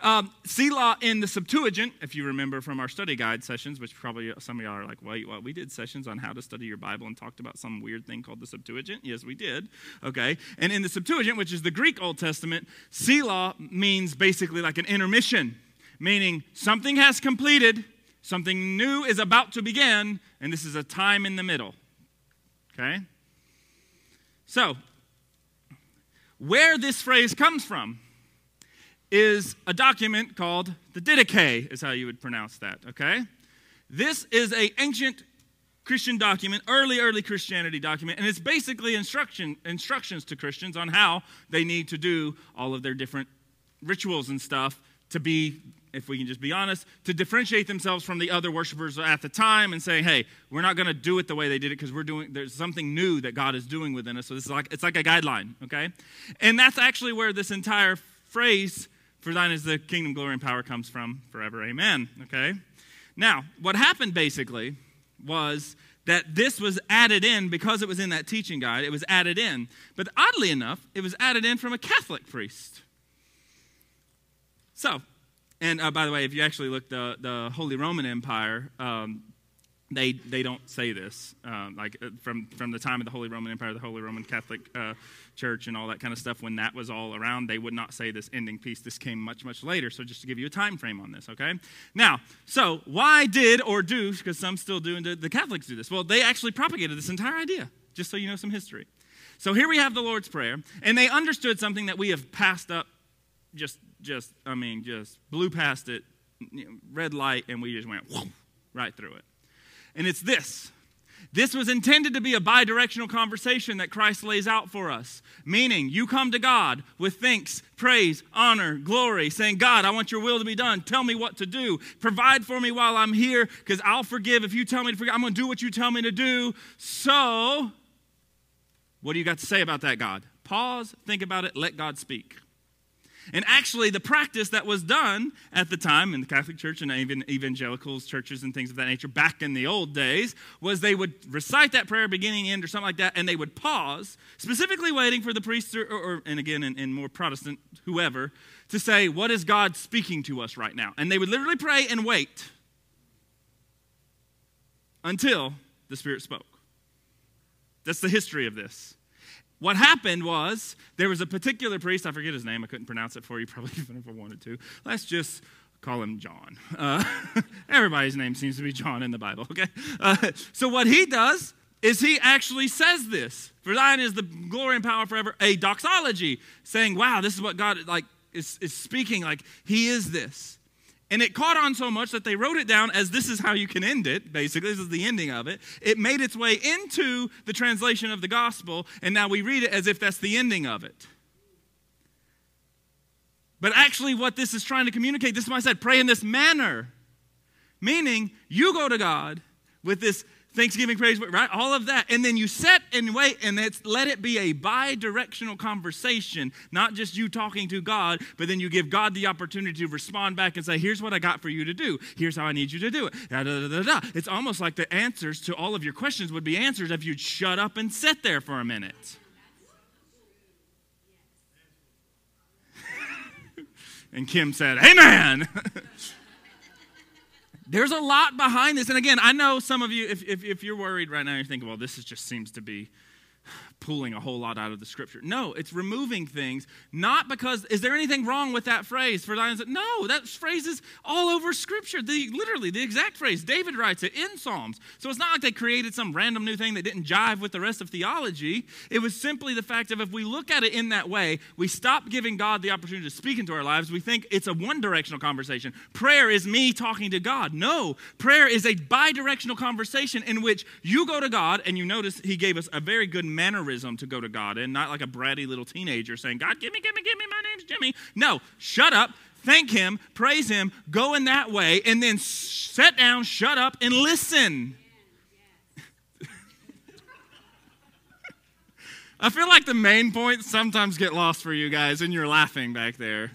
Um, Selah in the Septuagint, if you remember from our study guide sessions, which probably some of y'all are like, what? We did sessions on how to study your Bible and talked about some weird thing called the Septuagint? Yes, we did, okay? And in the Septuagint, which is the Greek Old Testament, Selah means basically like an intermission, meaning something has completed, something new is about to begin, and this is a time in the middle, okay? So, where this phrase comes from is a document called the Didache, is how you would pronounce that, okay? This is an ancient Christian document, early, early Christianity document, and it's basically instruction, instructions to Christians on how they need to do all of their different rituals and stuff to be if we can just be honest, to differentiate themselves from the other worshipers at the time and saying, hey, we're not going to do it the way they did it because we're doing, there's something new that God is doing within us. So this is like, it's like a guideline, okay? And that's actually where this entire phrase, for thine is the kingdom, glory, and power comes from forever, amen, okay? Now, what happened basically was that this was added in because it was in that teaching guide, it was added in. But oddly enough, it was added in from a Catholic priest. So, and uh, by the way, if you actually look the the Holy Roman Empire, um, they they don't say this. Uh, like uh, from from the time of the Holy Roman Empire, the Holy Roman Catholic uh, Church, and all that kind of stuff. When that was all around, they would not say this ending piece. This came much much later. So just to give you a time frame on this, okay? Now, so why did or do? Because some still do, and the Catholics do this. Well, they actually propagated this entire idea. Just so you know some history. So here we have the Lord's Prayer, and they understood something that we have passed up just just, I mean, just blew past it, red light, and we just went right through it. And it's this. This was intended to be a bi directional conversation that Christ lays out for us. Meaning, you come to God with thanks, praise, honor, glory, saying, God, I want your will to be done. Tell me what to do. Provide for me while I'm here, because I'll forgive if you tell me to forgive. I'm going to do what you tell me to do. So, what do you got to say about that, God? Pause, think about it, let God speak. And actually, the practice that was done at the time in the Catholic Church and even evangelicals, churches, and things of that nature back in the old days was they would recite that prayer beginning, end, or something like that, and they would pause, specifically waiting for the priest, or, or and again, in, in more Protestant, whoever, to say, What is God speaking to us right now? And they would literally pray and wait until the Spirit spoke. That's the history of this. What happened was there was a particular priest, I forget his name, I couldn't pronounce it for you, (laughs) probably even if I wanted to. Let's just call him John. Uh, (laughs) everybody's name seems to be John in the Bible, okay? Uh, so what he does is he actually says this For thine is the glory and power forever, a doxology, saying, wow, this is what God like is, is speaking, like he is this. And it caught on so much that they wrote it down as this is how you can end it, basically. This is the ending of it. It made its way into the translation of the gospel, and now we read it as if that's the ending of it. But actually, what this is trying to communicate, this is why I said, pray in this manner. Meaning, you go to God with this Thanksgiving, praise, right? All of that. And then you set and wait, and let it be a bi directional conversation, not just you talking to God, but then you give God the opportunity to respond back and say, Here's what I got for you to do. Here's how I need you to do it. Da, da, da, da, It's almost like the answers to all of your questions would be answers if you'd shut up and sit there for a minute. (laughs) and Kim said, Amen. (laughs) There's a lot behind this. And again, I know some of you, if, if, if you're worried right now, you're thinking, well, this is, just seems to be pulling a whole lot out of the scripture. No, it's removing things, not because, is there anything wrong with that phrase for thine? No, that phrase is all over scripture. The, literally, the exact phrase. David writes it in Psalms. So it's not like they created some random new thing that didn't jive with the rest of theology. It was simply the fact of if we look at it in that way, we stop giving God the opportunity to speak into our lives. We think it's a one directional conversation. Prayer is me talking to God. No, prayer is a bi directional conversation in which you go to God, and you notice he gave us a very good mannerism to go to God in, not like a bratty little teenager saying, God, give me, give me, give me, my name's Jimmy. No, shut up, thank Him, praise Him, go in that way, and then sit down, shut up, and listen. (laughs) I feel like the main points sometimes get lost for you guys, and you're laughing back there.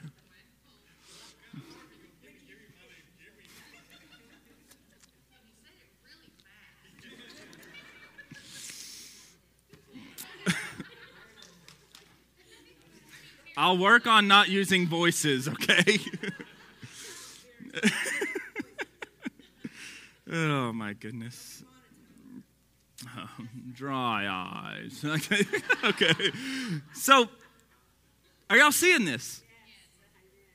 I'll work on not using voices, okay? (laughs) oh my goodness. Um, dry eyes. (laughs) Okay. okay. So, are y'all seeing this?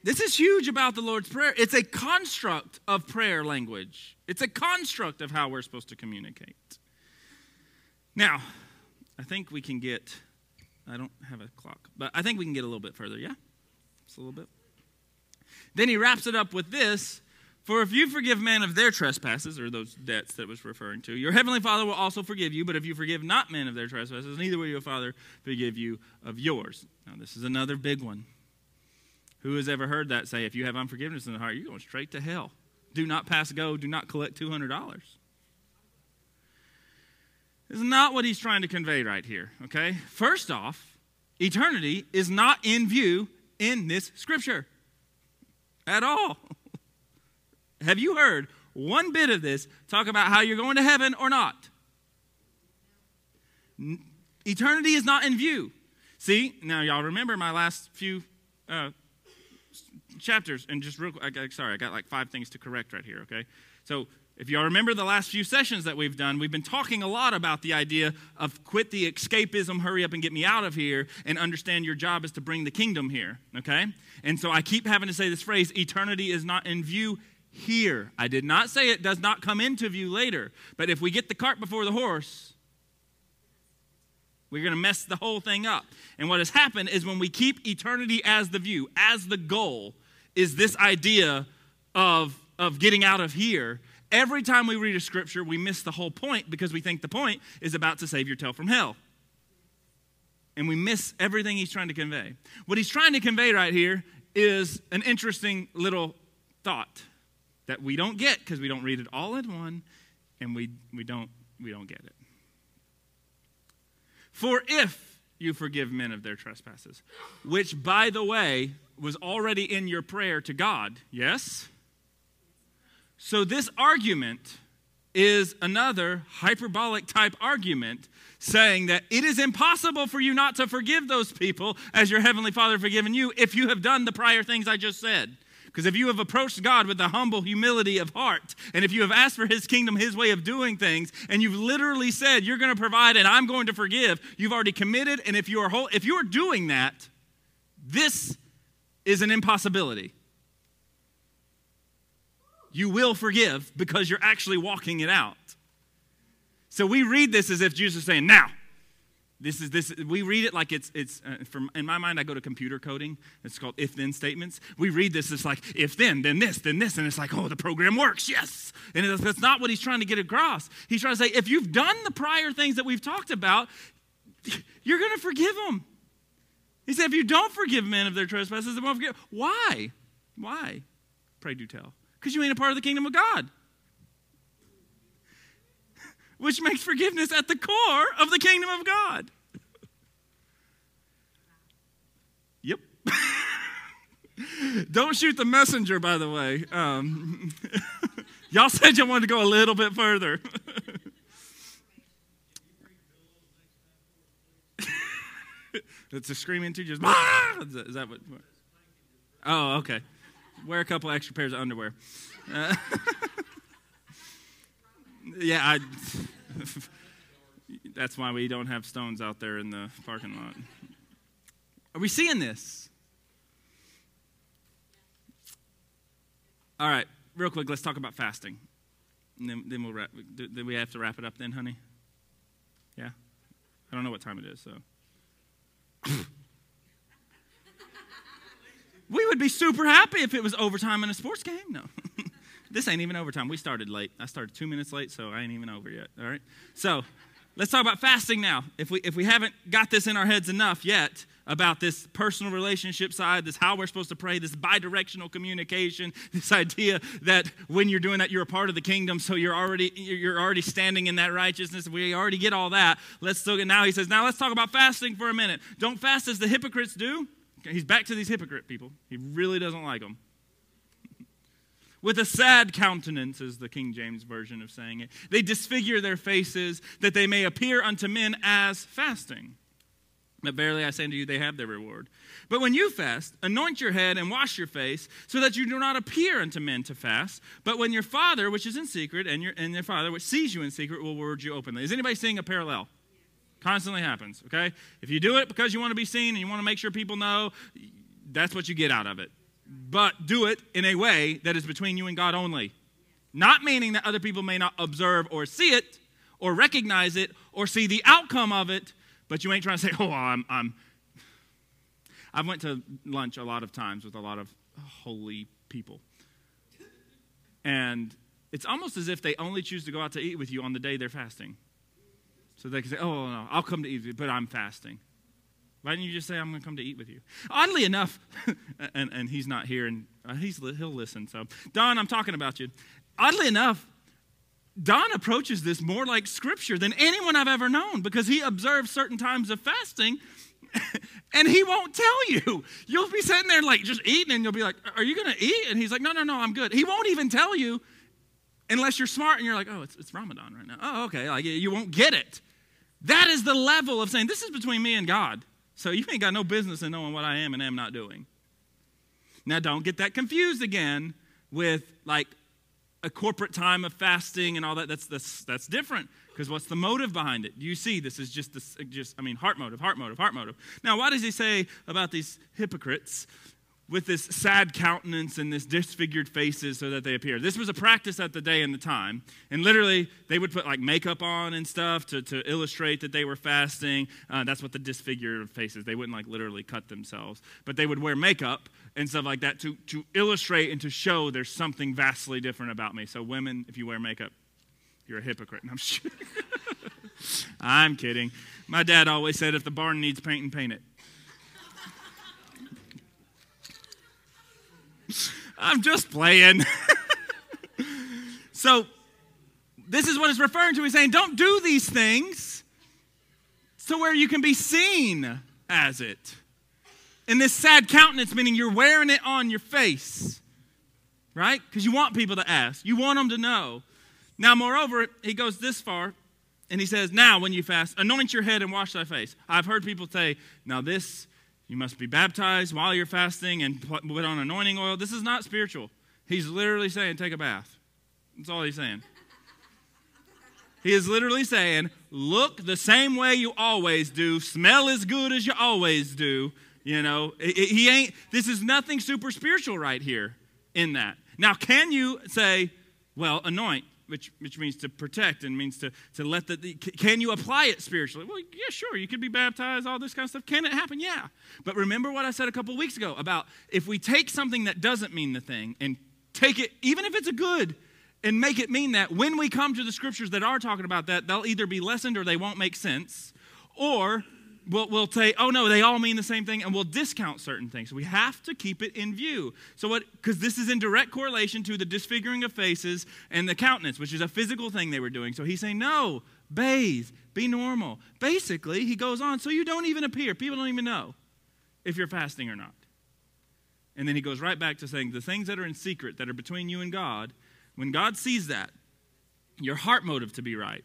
This is huge about the Lord's Prayer. It's a construct of prayer language, it's a construct of how we're supposed to communicate. Now, I think we can get I don't have a clock, but I think we can get a little bit further, yeah? Just a little bit. Then he wraps it up with this For if you forgive men of their trespasses, or those debts that was referring to, your heavenly Father will also forgive you. But if you forgive not men of their trespasses, neither will your Father forgive you of yours. Now, this is another big one. Who has ever heard that say, if you have unforgiveness in the heart, you're going straight to hell? Do not pass go, do not collect $200. Is not what he's trying to convey right here, okay? First off, eternity is not in view in this scripture at all. (laughs) Have you heard one bit of this talk about how you're going to heaven or not? Eternity is not in view. See, now y'all remember my last few uh, chapters, and just real quick, sorry, I got like five things to correct right here, okay? So if y'all remember the last few sessions that we've done, we've been talking a lot about the idea of quit the escapism, hurry up and get me out of here, and understand your job is to bring the kingdom here, okay? And so I keep having to say this phrase eternity is not in view here. I did not say it does not come into view later, but if we get the cart before the horse, we're going to mess the whole thing up. And what has happened is when we keep eternity as the view, as the goal, is this idea of, of getting out of here Every time we read a scripture, we miss the whole point because we think the point is about to save your tail from hell. And we miss everything he's trying to convey. What he's trying to convey right here is an interesting little thought that we don't get because we don't read it all in one and we, we, don't, we don't get it. For if you forgive men of their trespasses, which, by the way, was already in your prayer to God. Yes? So, this argument is another hyperbolic type argument saying that it is impossible for you not to forgive those people as your heavenly Father forgiven you if you have done the prior things I just said. Because if you have approached God with a humble humility of heart, and if you have asked for His kingdom, His way of doing things, and you've literally said, You're going to provide and I'm going to forgive, you've already committed. And if you are, whole, if you are doing that, this is an impossibility. You will forgive because you're actually walking it out. So we read this as if Jesus is saying, Now, this is this. We read it like it's it's. Uh, from in my mind, I go to computer coding. It's called if-then statements. We read this. It's like if then, then this, then this, and it's like, oh, the program works. Yes, and that's not what he's trying to get across. He's trying to say, if you've done the prior things that we've talked about, (laughs) you're going to forgive them. He said, if you don't forgive men of their trespasses, they won't forgive. Why? Why? Pray do tell. Because you ain't a part of the kingdom of God (laughs) which makes forgiveness at the core of the kingdom of God. (laughs) yep. (laughs) Don't shoot the messenger, by the way. Um, y'all said you wanted to go a little bit further. it's a screaming just ah! is, that what? Oh, okay. Wear a couple extra pairs of underwear. Uh, (laughs) yeah, I. (laughs) that's why we don't have stones out there in the parking lot. Are we seeing this? All right, real quick, let's talk about fasting. And then, then we'll wrap. Do, do we have to wrap it up then, honey? Yeah? I don't know what time it is, so. We would be super happy if it was overtime in a sports game. No. (laughs) This ain't even overtime. We started late. I started two minutes late, so I ain't even over yet. All right. So let's talk about fasting now. If we if we haven't got this in our heads enough yet about this personal relationship side, this how we're supposed to pray, this bi-directional communication, (laughs) this idea that when you're doing that, you're a part of the kingdom, so you're already you're already standing in that righteousness. We already get all that. Let's still get now. He says, now let's talk about fasting for a minute. Don't fast as the hypocrites do. He's back to these hypocrite people. He really doesn't like them with a sad countenance, is the King James Version of saying it. They disfigure their faces that they may appear unto men as fasting. But verily I say unto you, they have their reward. But when you fast, anoint your head and wash your face, so that you do not appear unto men to fast. But when your Father, which is in secret, and your, and your Father, which sees you in secret, will reward you openly. Is anybody seeing a parallel? Constantly happens, okay? If you do it because you want to be seen and you want to make sure people know, that's what you get out of it but do it in a way that is between you and God only. Not meaning that other people may not observe or see it or recognize it or see the outcome of it, but you ain't trying to say, (laughs) oh, I'm, I'm. I've went to lunch a lot of times with a lot of holy people. And it's almost as if they only choose to go out to eat with you on the day they're fasting. So they can say, oh, no, I'll come to eat with you, but I'm fasting. Why didn't you just say, I'm going to come to eat with you? Oddly enough, (laughs) and, and he's not here, and uh, he's, he'll listen. So, Don, I'm talking about you. Oddly enough, Don approaches this more like scripture than anyone I've ever known because he observes certain times of fasting (laughs) and he won't tell you. You'll be sitting there like just eating and you'll be like, Are you going to eat? And he's like, No, no, no, I'm good. He won't even tell you unless you're smart and you're like, Oh, it's, it's Ramadan right now. Oh, okay. Like you won't get it. That is the level of saying, This is between me and God. So you ain't got no business in knowing what I am and am not doing. Now, don't get that confused again with like a corporate time of fasting and all that. That's, that's, that's different because what's the motive behind it? You see, this is just, this, just, I mean, heart motive, heart motive, heart motive. Now, why does he say about these hypocrites? With this sad countenance and this disfigured faces so that they appear. This was a practice at the day and the time. And literally, they would put like makeup on and stuff to, to illustrate that they were fasting. Uh, that's what the disfigured faces. They wouldn't like literally cut themselves, but they would wear makeup and stuff like that to, to illustrate and to show there's something vastly different about me. So, women, if you wear makeup, you're a hypocrite. And I'm sure. (laughs) I'm kidding. My dad always said if the barn needs painting, paint it. I'm just playing. (laughs) so, this is what it's referring to. He's saying, don't do these things to where you can be seen as it. In this sad countenance, meaning you're wearing it on your face, right? Because you want people to ask, you want them to know. Now, moreover, he goes this far and he says, Now, when you fast, anoint your head and wash thy face. I've heard people say, Now, this, you must be baptized while you're fasting and put on anointing oil. This is not spiritual. He's literally saying, Take a bath. That's all he's saying. He is literally saying, Look the same way you always do, smell as good as you always do. You know, he ain't, this is nothing super spiritual right here in that. Now, can you say, well, anoint, which, which means to protect and means to, to let the, can you apply it spiritually? Well, yeah, sure. You could be baptized, all this kind of stuff. Can it happen? Yeah. But remember what I said a couple weeks ago about if we take something that doesn't mean the thing and take it, even if it's a good, and make it mean that when we come to the scriptures that are talking about that, they'll either be lessened or they won't make sense, or we'll, we'll say, oh no, they all mean the same thing, and we'll discount certain things. We have to keep it in view. So, what, because this is in direct correlation to the disfiguring of faces and the countenance, which is a physical thing they were doing. So, he's saying, no, bathe, be normal. Basically, he goes on, so you don't even appear. People don't even know if you're fasting or not. And then he goes right back to saying, the things that are in secret, that are between you and God, when God sees that, your heart motive to be right,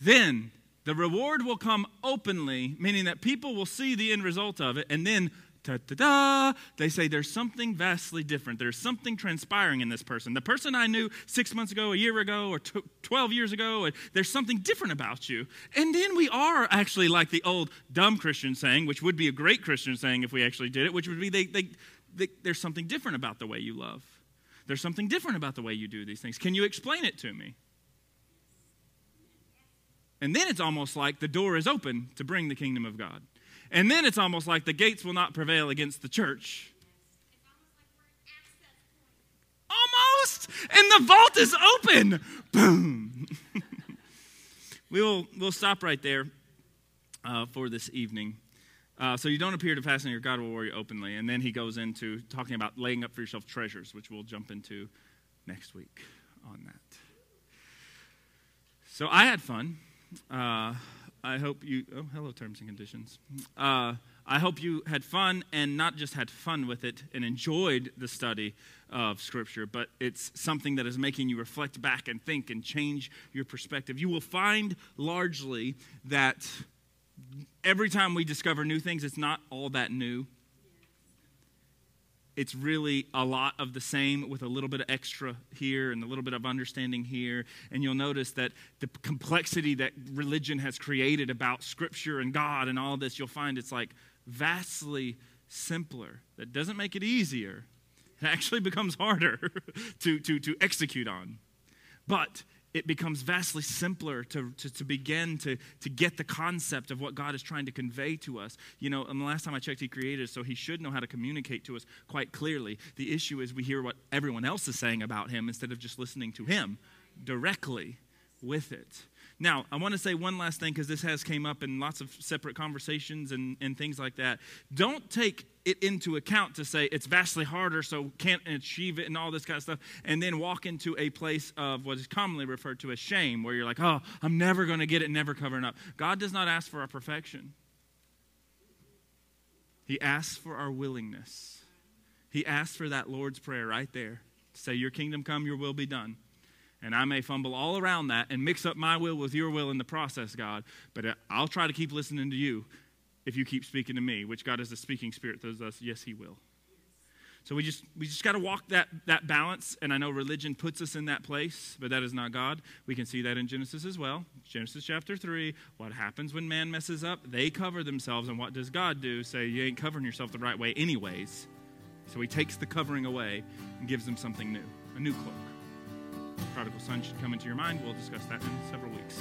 then the reward will come openly, meaning that people will see the end result of it, and then ta ta da, they say there's something vastly different. There's something transpiring in this person. The person I knew six months ago, a year ago, or 12 years ago, there's something different about you. And then we are actually like the old dumb Christian saying, which would be a great Christian saying if we actually did it, which would be they, they, they, there's something different about the way you love. There's something different about the way you do these things. Can you explain it to me? And then it's almost like the door is open to bring the kingdom of God. And then it's almost like the gates will not prevail against the church. Almost! And the vault is open! Boom! (laughs) we will we'll stop right there uh, for this evening. Uh, so you don't appear to fasting your God will worry openly. And then he goes into talking about laying up for yourself treasures, which we'll jump into next week on that. So I had fun. Uh, I hope you, oh, hello, terms and conditions. Uh, I hope you had fun and not just had fun with it and enjoyed the study of Scripture, but it's something that is making you reflect back and think and change your perspective. You will find largely that every time we discover new things, it's not all that new. It's really a lot of the same with a little bit of extra here and a little bit of understanding here. And you'll notice that the complexity that religion has created about Scripture and God and all this, you'll find it's like vastly simpler. That doesn't make it easier, it actually (laughs) becomes harder (laughs) to, to, to execute on. But it becomes vastly simpler to, to, to, begin to, to get the concept of what God is trying to convey to us. You know, and the last time I checked, He created so He should know how to communicate to us quite clearly. The issue is we hear what everyone else is saying about Him instead of just listening to Him directly with it. Now, I want to say one last thing because this has came up in lots of separate conversations and, and things like that. Don't take it into account to say it's vastly harder, so can't achieve it and all this kind of stuff, and then walk into a place of what is commonly referred to as shame, where you're like, oh, I'm never going to get it, never covering up. God does not ask for our perfection, He asks for our willingness. He asks for that Lord's Prayer right there. Say, Your kingdom come, your will be done. And I may fumble all around that and mix up my will with your will in the process, God, but I'll try to keep listening to you if you keep speaking to me, which God is the speaking spirit those us, yes, he will. So we just we just got to walk that that balance, and I know religion puts us in that place, but that is not God. We can see that in Genesis as well. Genesis chapter three. What happens when man messes up? They cover themselves, and what does God do? Say you ain't covering yourself the right way, anyways. So he takes the covering away and gives them something new, a new cloak. Prodigal son should come into your mind. We'll discuss that in several weeks.